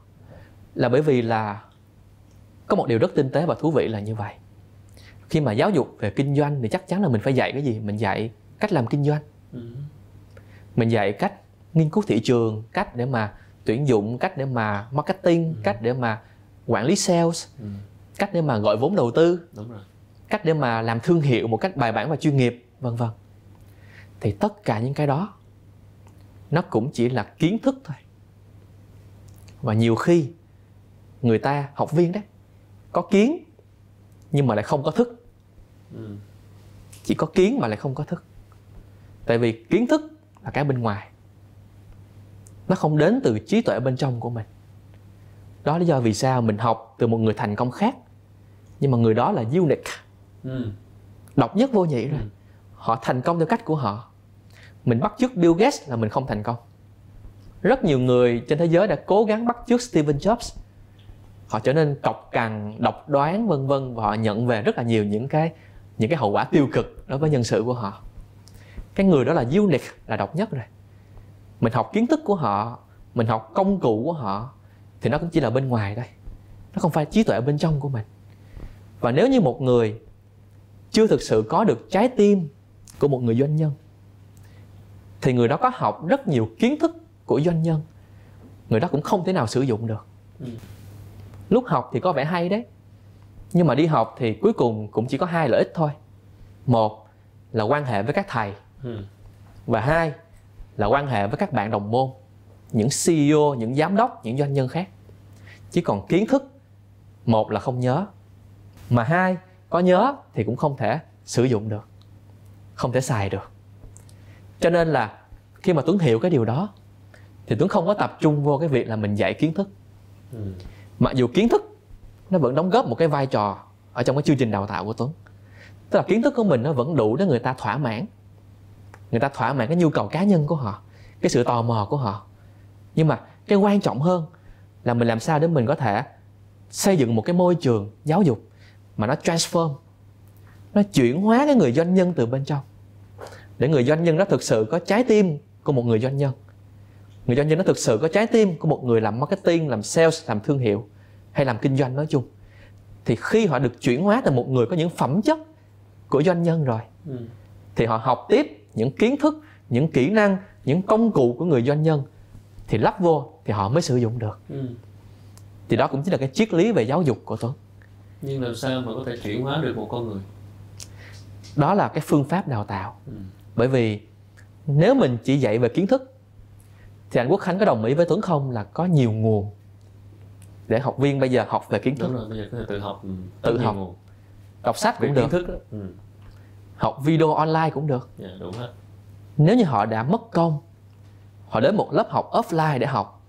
Là bởi vì là có một điều rất tinh tế và thú vị là như vậy. Khi mà giáo dục về kinh doanh thì chắc chắn là mình phải dạy cái gì? Mình dạy cách làm kinh doanh. Ừ. mình dạy cách nghiên cứu thị trường cách để mà tuyển dụng cách để mà marketing ừ. cách để mà quản lý sales ừ. cách để mà gọi vốn đầu tư Đúng rồi. cách để mà làm thương hiệu một cách bài bản và chuyên nghiệp vân vân thì tất cả những cái đó nó cũng chỉ là kiến thức thôi và nhiều khi người ta học viên đấy có kiến nhưng mà lại không có thức ừ. chỉ có kiến mà lại không có thức tại vì kiến thức là cái bên ngoài nó không đến từ trí tuệ bên trong của mình. Đó là lý do vì sao mình học từ một người thành công khác. Nhưng mà người đó là unique ừ. độc nhất vô nhị rồi. Ừ. họ thành công theo cách của họ. Mình bắt chước Bill Gates là mình không thành công. Rất nhiều người trên thế giới đã cố gắng bắt chước Steve Jobs. Họ trở nên cọc cằn độc đoán vân vân và họ nhận về rất là nhiều những cái những cái hậu quả tiêu cực đối với nhân sự của họ. Cái người đó là unique là độc nhất rồi mình học kiến thức của họ mình học công cụ của họ thì nó cũng chỉ là bên ngoài thôi nó không phải trí tuệ bên trong của mình và nếu như một người chưa thực sự có được trái tim của một người doanh nhân thì người đó có học rất nhiều kiến thức của doanh nhân người đó cũng không thể nào sử dụng được ừ. lúc học thì có vẻ hay đấy nhưng mà đi học thì cuối cùng cũng chỉ có hai lợi ích thôi một là quan hệ với các thầy ừ. và hai là quan hệ với các bạn đồng môn những CEO, những giám đốc, những doanh nhân khác. Chỉ còn kiến thức một là không nhớ mà hai có nhớ thì cũng không thể sử dụng được không thể xài được cho nên là khi mà tuấn hiểu cái điều đó thì tuấn không có tập trung vô cái việc là mình dạy kiến thức ừ. mặc dù kiến thức nó vẫn đóng góp một cái vai trò ở trong cái chương trình đào tạo của tuấn tức là kiến thức của mình nó vẫn đủ để người ta thỏa mãn người ta thỏa mãn cái nhu cầu cá nhân của họ cái sự tò mò của họ. Nhưng mà cái quan trọng hơn là mình làm sao để mình có thể xây dựng một cái môi trường giáo dục mà nó transform nó chuyển hóa cái người doanh nhân từ bên trong. Để người doanh nhân nó thực sự có trái tim của một người doanh nhân. Người doanh nhân nó thực sự có trái tim của một người làm marketing làm sales làm thương hiệu hay làm kinh doanh nói chung. Thì khi họ được chuyển hóa thành một người có những phẩm chất của doanh nhân rồi ừ. thì họ học tiếp những kiến thức những kỹ năng những công cụ của người doanh nhân thì lắp vô thì họ mới sử dụng được ừ. thì đó cũng chính là cái triết lý về giáo dục của tuấn nhưng làm sao mà có thể chuyển hóa được một con người đó là cái phương pháp đào tạo ừ. bởi vì nếu mình chỉ dạy về kiến thức thì anh quốc khánh có đồng ý với tuấn không là có nhiều nguồn để học viên bây giờ học về kiến thức đúng rồi bây giờ có thể tự học ừ, tự học nguồn. đọc sách cũng được kiến thức đó. Ừ. học video online cũng được. Yeah, dạ, đúng hết. Nếu như họ đã mất công họ đến một lớp học offline để học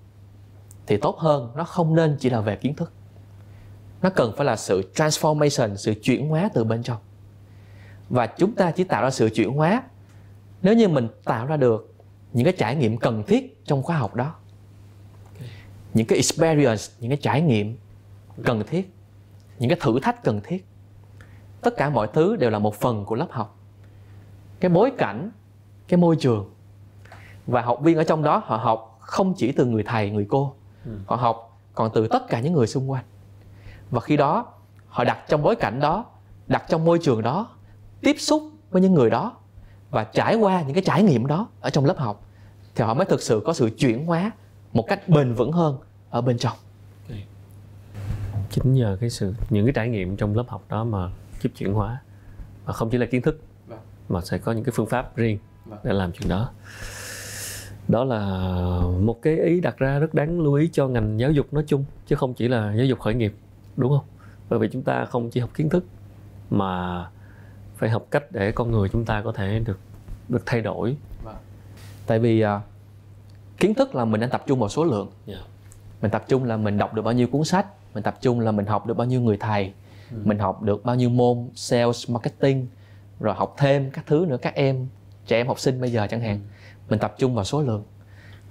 thì tốt hơn nó không nên chỉ là về kiến thức. Nó cần phải là sự transformation sự chuyển hóa từ bên trong. Và chúng ta chỉ tạo ra sự chuyển hóa nếu như mình tạo ra được những cái trải nghiệm cần thiết trong khóa học đó. Những cái experience những cái trải nghiệm cần thiết những cái thử thách cần thiết tất cả mọi thứ đều là một phần của lớp học. Cái bối cảnh cái môi trường và học viên ở trong đó họ học không chỉ từ người thầy người cô. Ừ. họ học còn từ tất cả những người xung quanh. Và khi đó họ đặt trong bối cảnh đó đặt trong môi trường đó tiếp xúc với những người đó và trải qua những cái trải nghiệm đó ở trong lớp học thì họ mới thực sự có sự chuyển hóa một cách bền vững hơn ở bên trong. Chính nhờ cái sự những cái trải nghiệm trong lớp học đó mà giúp chuyển hóa và không chỉ là kiến thức vâng. mà sẽ có những cái phương pháp riêng vâng. để làm chuyện đó đó là một cái ý đặt ra rất đáng lưu ý cho ngành giáo dục nói chung chứ không chỉ là giáo dục khởi nghiệp đúng không bởi vì chúng ta không chỉ học kiến thức mà phải học cách để con người chúng ta có thể được được thay đổi vâng. tại vì uh, kiến thức là mình đang tập trung vào số lượng yeah. Dạ. mình tập trung là mình đọc được bao nhiêu cuốn sách mình tập trung là mình học được bao nhiêu người thầy ừ. mình học được bao nhiêu môn sales marketing rồi học thêm các thứ nữa. Các em trẻ em học sinh bây giờ chẳng hạn ừ. mình tập trung vào số lượng.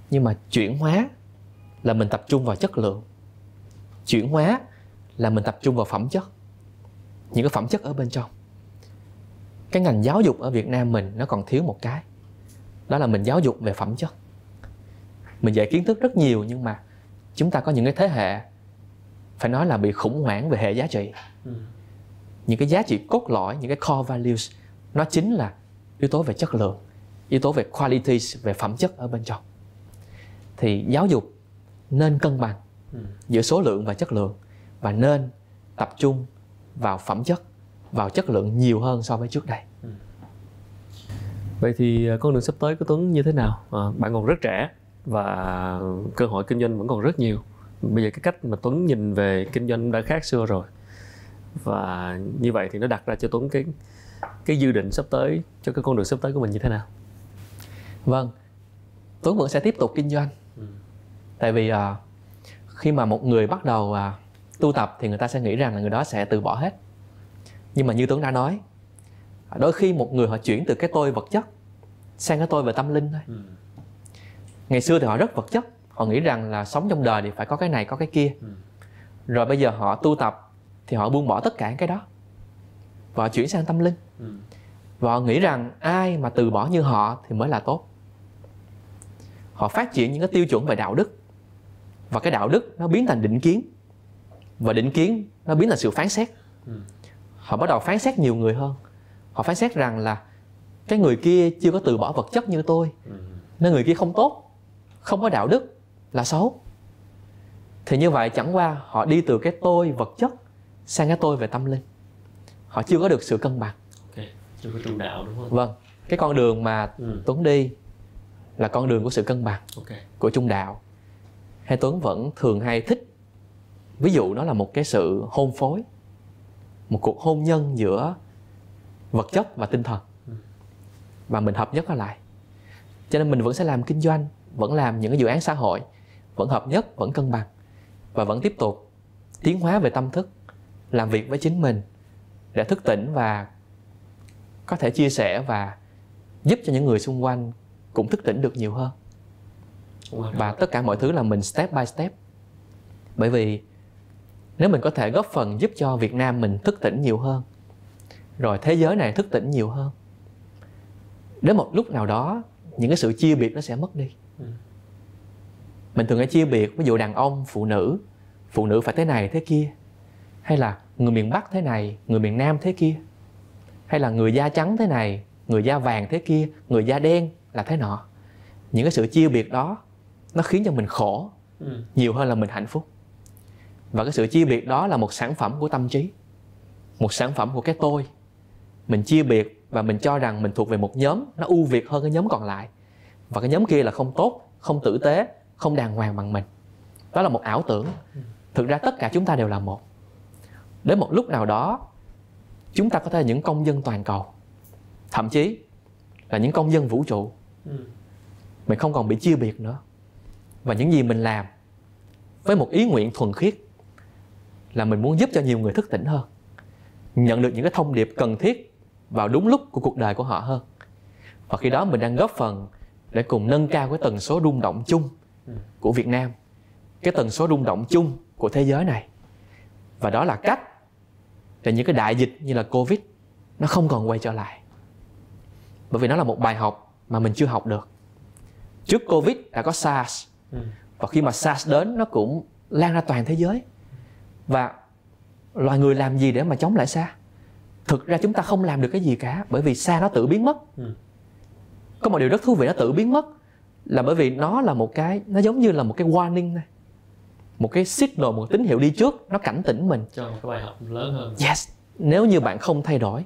Nhưng mà chuyển hóa là mình tập trung vào chất lượng. Chuyển hóa là mình tập trung vào phẩm chất. Những cái phẩm chất ở bên trong. Cái ngành giáo dục ở Việt Nam mình nó còn thiếu một cái. Đó là mình giáo dục về phẩm chất. Mình dạy kiến thức rất nhiều nhưng mà chúng ta có những cái thế hệ phải nói là bị khủng hoảng về hệ giá trị. Những cái giá trị cốt lõi những cái core values nó chính là yếu tố về chất lượng yếu tố về qualities về phẩm chất ở bên trong. Thì giáo dục nên cân bằng ừ. giữa số lượng và chất lượng và nên tập trung vào phẩm chất vào chất lượng nhiều hơn so với trước đây. Ừ. vậy thì à, con đường sắp tới của tuấn như thế nào? À, bạn còn rất trẻ và cơ hội kinh doanh vẫn còn rất nhiều. Bây giờ cái cách mà tuấn nhìn về kinh doanh đã khác xưa rồi và như vậy thì nó đặt ra cho tuấn cái cái dự định sắp tới cho cái con đường sắp tới của mình như thế nào vâng tuấn vẫn sẽ tiếp tục kinh doanh ừ. tại vì uh, khi mà một người bắt đầu uh, tu tập thì người ta sẽ nghĩ rằng là người đó sẽ từ bỏ hết nhưng mà như tuấn đã nói đôi khi một người họ chuyển từ cái tôi vật chất sang cái tôi về tâm linh thôi ừ. ngày xưa thì họ rất vật chất họ nghĩ rằng là sống trong đời thì phải có cái này có cái kia ừ. rồi bây giờ họ tu tập thì họ buông bỏ tất cả cái đó. Và họ chuyển sang tâm linh. Ừ. và họ nghĩ rằng ai mà từ bỏ như họ thì mới là tốt. Họ phát triển những cái tiêu chuẩn về đạo đức. Và cái đạo đức nó biến thành định kiến. Và định kiến nó biến thành sự phán xét. Ừ. họ bắt đầu phán xét nhiều người hơn. Họ phán xét rằng là cái người kia chưa có từ bỏ vật chất như tôi. Ừ. nên người kia không tốt không có đạo đức là xấu. Thì như vậy chẳng qua họ đi từ cái tôi vật chất sang cái tôi về tâm linh họ chưa có được sự cân bằng okay. chưa có trung đạo đúng không vâng cái con đường mà ừ. tuấn đi là con đường của sự cân bằng okay. của trung đạo hay tuấn vẫn thường hay thích ví dụ nó là một cái sự hôn phối một cuộc hôn nhân giữa vật chất và tinh thần ừ. và mình hợp nhất nó lại cho nên mình vẫn sẽ làm kinh doanh vẫn làm những cái dự án xã hội vẫn hợp nhất vẫn cân bằng và vẫn tiếp tục tiến hóa về tâm thức làm việc với chính mình để thức tỉnh và có thể chia sẻ và giúp cho những người xung quanh cũng thức tỉnh được nhiều hơn. Và tất cả mọi thứ là mình step by step. Bởi vì nếu mình có thể góp phần giúp cho Việt Nam mình thức tỉnh nhiều hơn rồi thế giới này thức tỉnh nhiều hơn đến một lúc nào đó những cái sự chia biệt nó sẽ mất đi. Ừ. mình thường hay chia biệt ví dụ đàn ông phụ nữ phụ nữ phải thế này thế kia hay là người miền bắc thế này người miền nam thế kia? Hay là người da trắng thế này người da vàng thế kia người da đen là thế nọ? Những cái sự chia biệt đó nó khiến cho mình khổ ừ. nhiều hơn là mình hạnh phúc. Và cái sự chia biệt đó là một sản phẩm của tâm trí một sản phẩm của cái tôi. Mình chia biệt và mình cho rằng mình thuộc về một nhóm nó ưu việt hơn cái nhóm còn lại. Và cái nhóm kia là không tốt không tử tế không đàng hoàng bằng mình. Đó là một ảo tưởng. Ừ. thực ra tất cả chúng ta đều là một đến một lúc nào đó chúng ta có thể là những công dân toàn cầu thậm chí là những công dân vũ trụ ừ. mình không còn bị chia biệt nữa và những gì mình làm với một ý nguyện thuần khiết là mình muốn giúp cho nhiều người thức tỉnh hơn nhận được những cái thông điệp cần thiết vào đúng lúc của cuộc đời của họ hơn và khi đó mình đang góp phần để cùng nâng cao cái tần số rung động chung ừ. của Việt Nam cái tần số rung động chung của thế giới này và đó là cách để những cái đại dịch như là Covid nó không còn quay trở lại. Bởi vì nó là một bài học mà mình chưa học được. Trước Covid đã có SARS. Ừ. và khi mà SARS đến nó cũng lan ra toàn thế giới. Và loài người làm gì để mà chống lại SARS? Thực ra chúng ta không làm được cái gì cả bởi vì SARS nó tự biến mất. Ừ. có một điều rất thú vị nó tự biến mất là bởi vì nó là một cái nó giống như là một cái warning này một cái signal một tín hiệu đi trước nó cảnh tỉnh mình. Cho một cái bài học lớn hơn. Yes nếu như bạn không thay đổi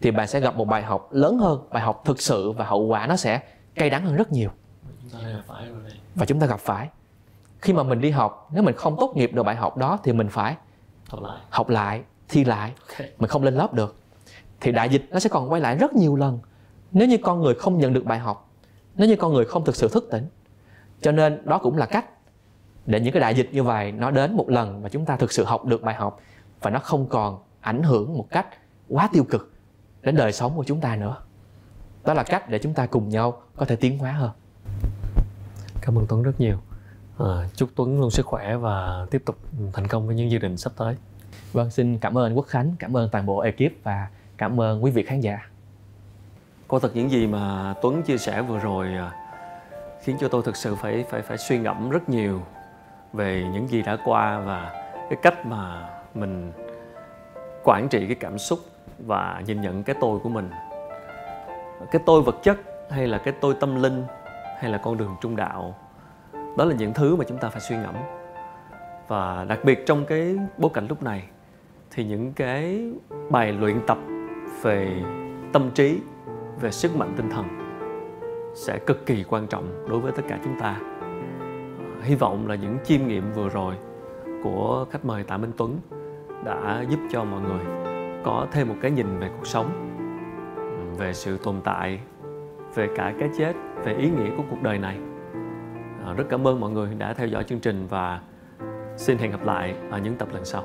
thì bạn sẽ gặp một bài học lớn hơn bài học thực sự và hậu quả nó sẽ cay đắng hơn rất nhiều. Và chúng ta gặp phải. Khi mà mình đi học nếu mình không tốt nghiệp được bài học đó thì mình phải học lại. học lại thi lại. Okay. mình không lên lớp được. Thì đại dịch nó sẽ còn quay lại rất nhiều lần. Nếu như con người không nhận được bài học nếu như con người không thực sự thức tỉnh cho nên đó cũng là cách để những cái đại dịch như vậy nó đến một lần và chúng ta thực sự học được bài học và nó không còn ảnh hưởng một cách quá tiêu cực đến đời sống của chúng ta nữa. Đó là cách để chúng ta cùng nhau có thể tiến hóa hơn. Cảm ơn tuấn rất nhiều. À, chúc tuấn luôn sức khỏe và tiếp tục thành công với những dự định sắp tới. Vâng xin cảm ơn quốc khánh cảm ơn toàn bộ ekip và cảm ơn quý vị khán giả. Có thật những gì mà tuấn chia sẻ vừa rồi à, khiến cho tôi thực sự phải phải phải suy ngẫm rất nhiều về những gì đã qua và cái cách mà mình quản trị cái cảm xúc và nhìn nhận cái tôi của mình. Cái tôi vật chất hay là cái tôi tâm linh hay là con đường trung đạo, đó là những thứ mà chúng ta phải suy ngẫm. Và đặc biệt trong cái bối cảnh lúc này thì những cái bài luyện tập về tâm trí, về sức mạnh tinh thần sẽ cực kỳ quan trọng đối với tất cả chúng ta hy vọng là những chiêm nghiệm vừa rồi của khách mời Tạ Minh Tuấn đã giúp cho mọi người có thêm một cái nhìn về cuộc sống, về sự tồn tại, về cả cái chết, về ý nghĩa của cuộc đời này. À, rất cảm ơn mọi người đã theo dõi chương trình và xin hẹn gặp lại ở những tập lần sau.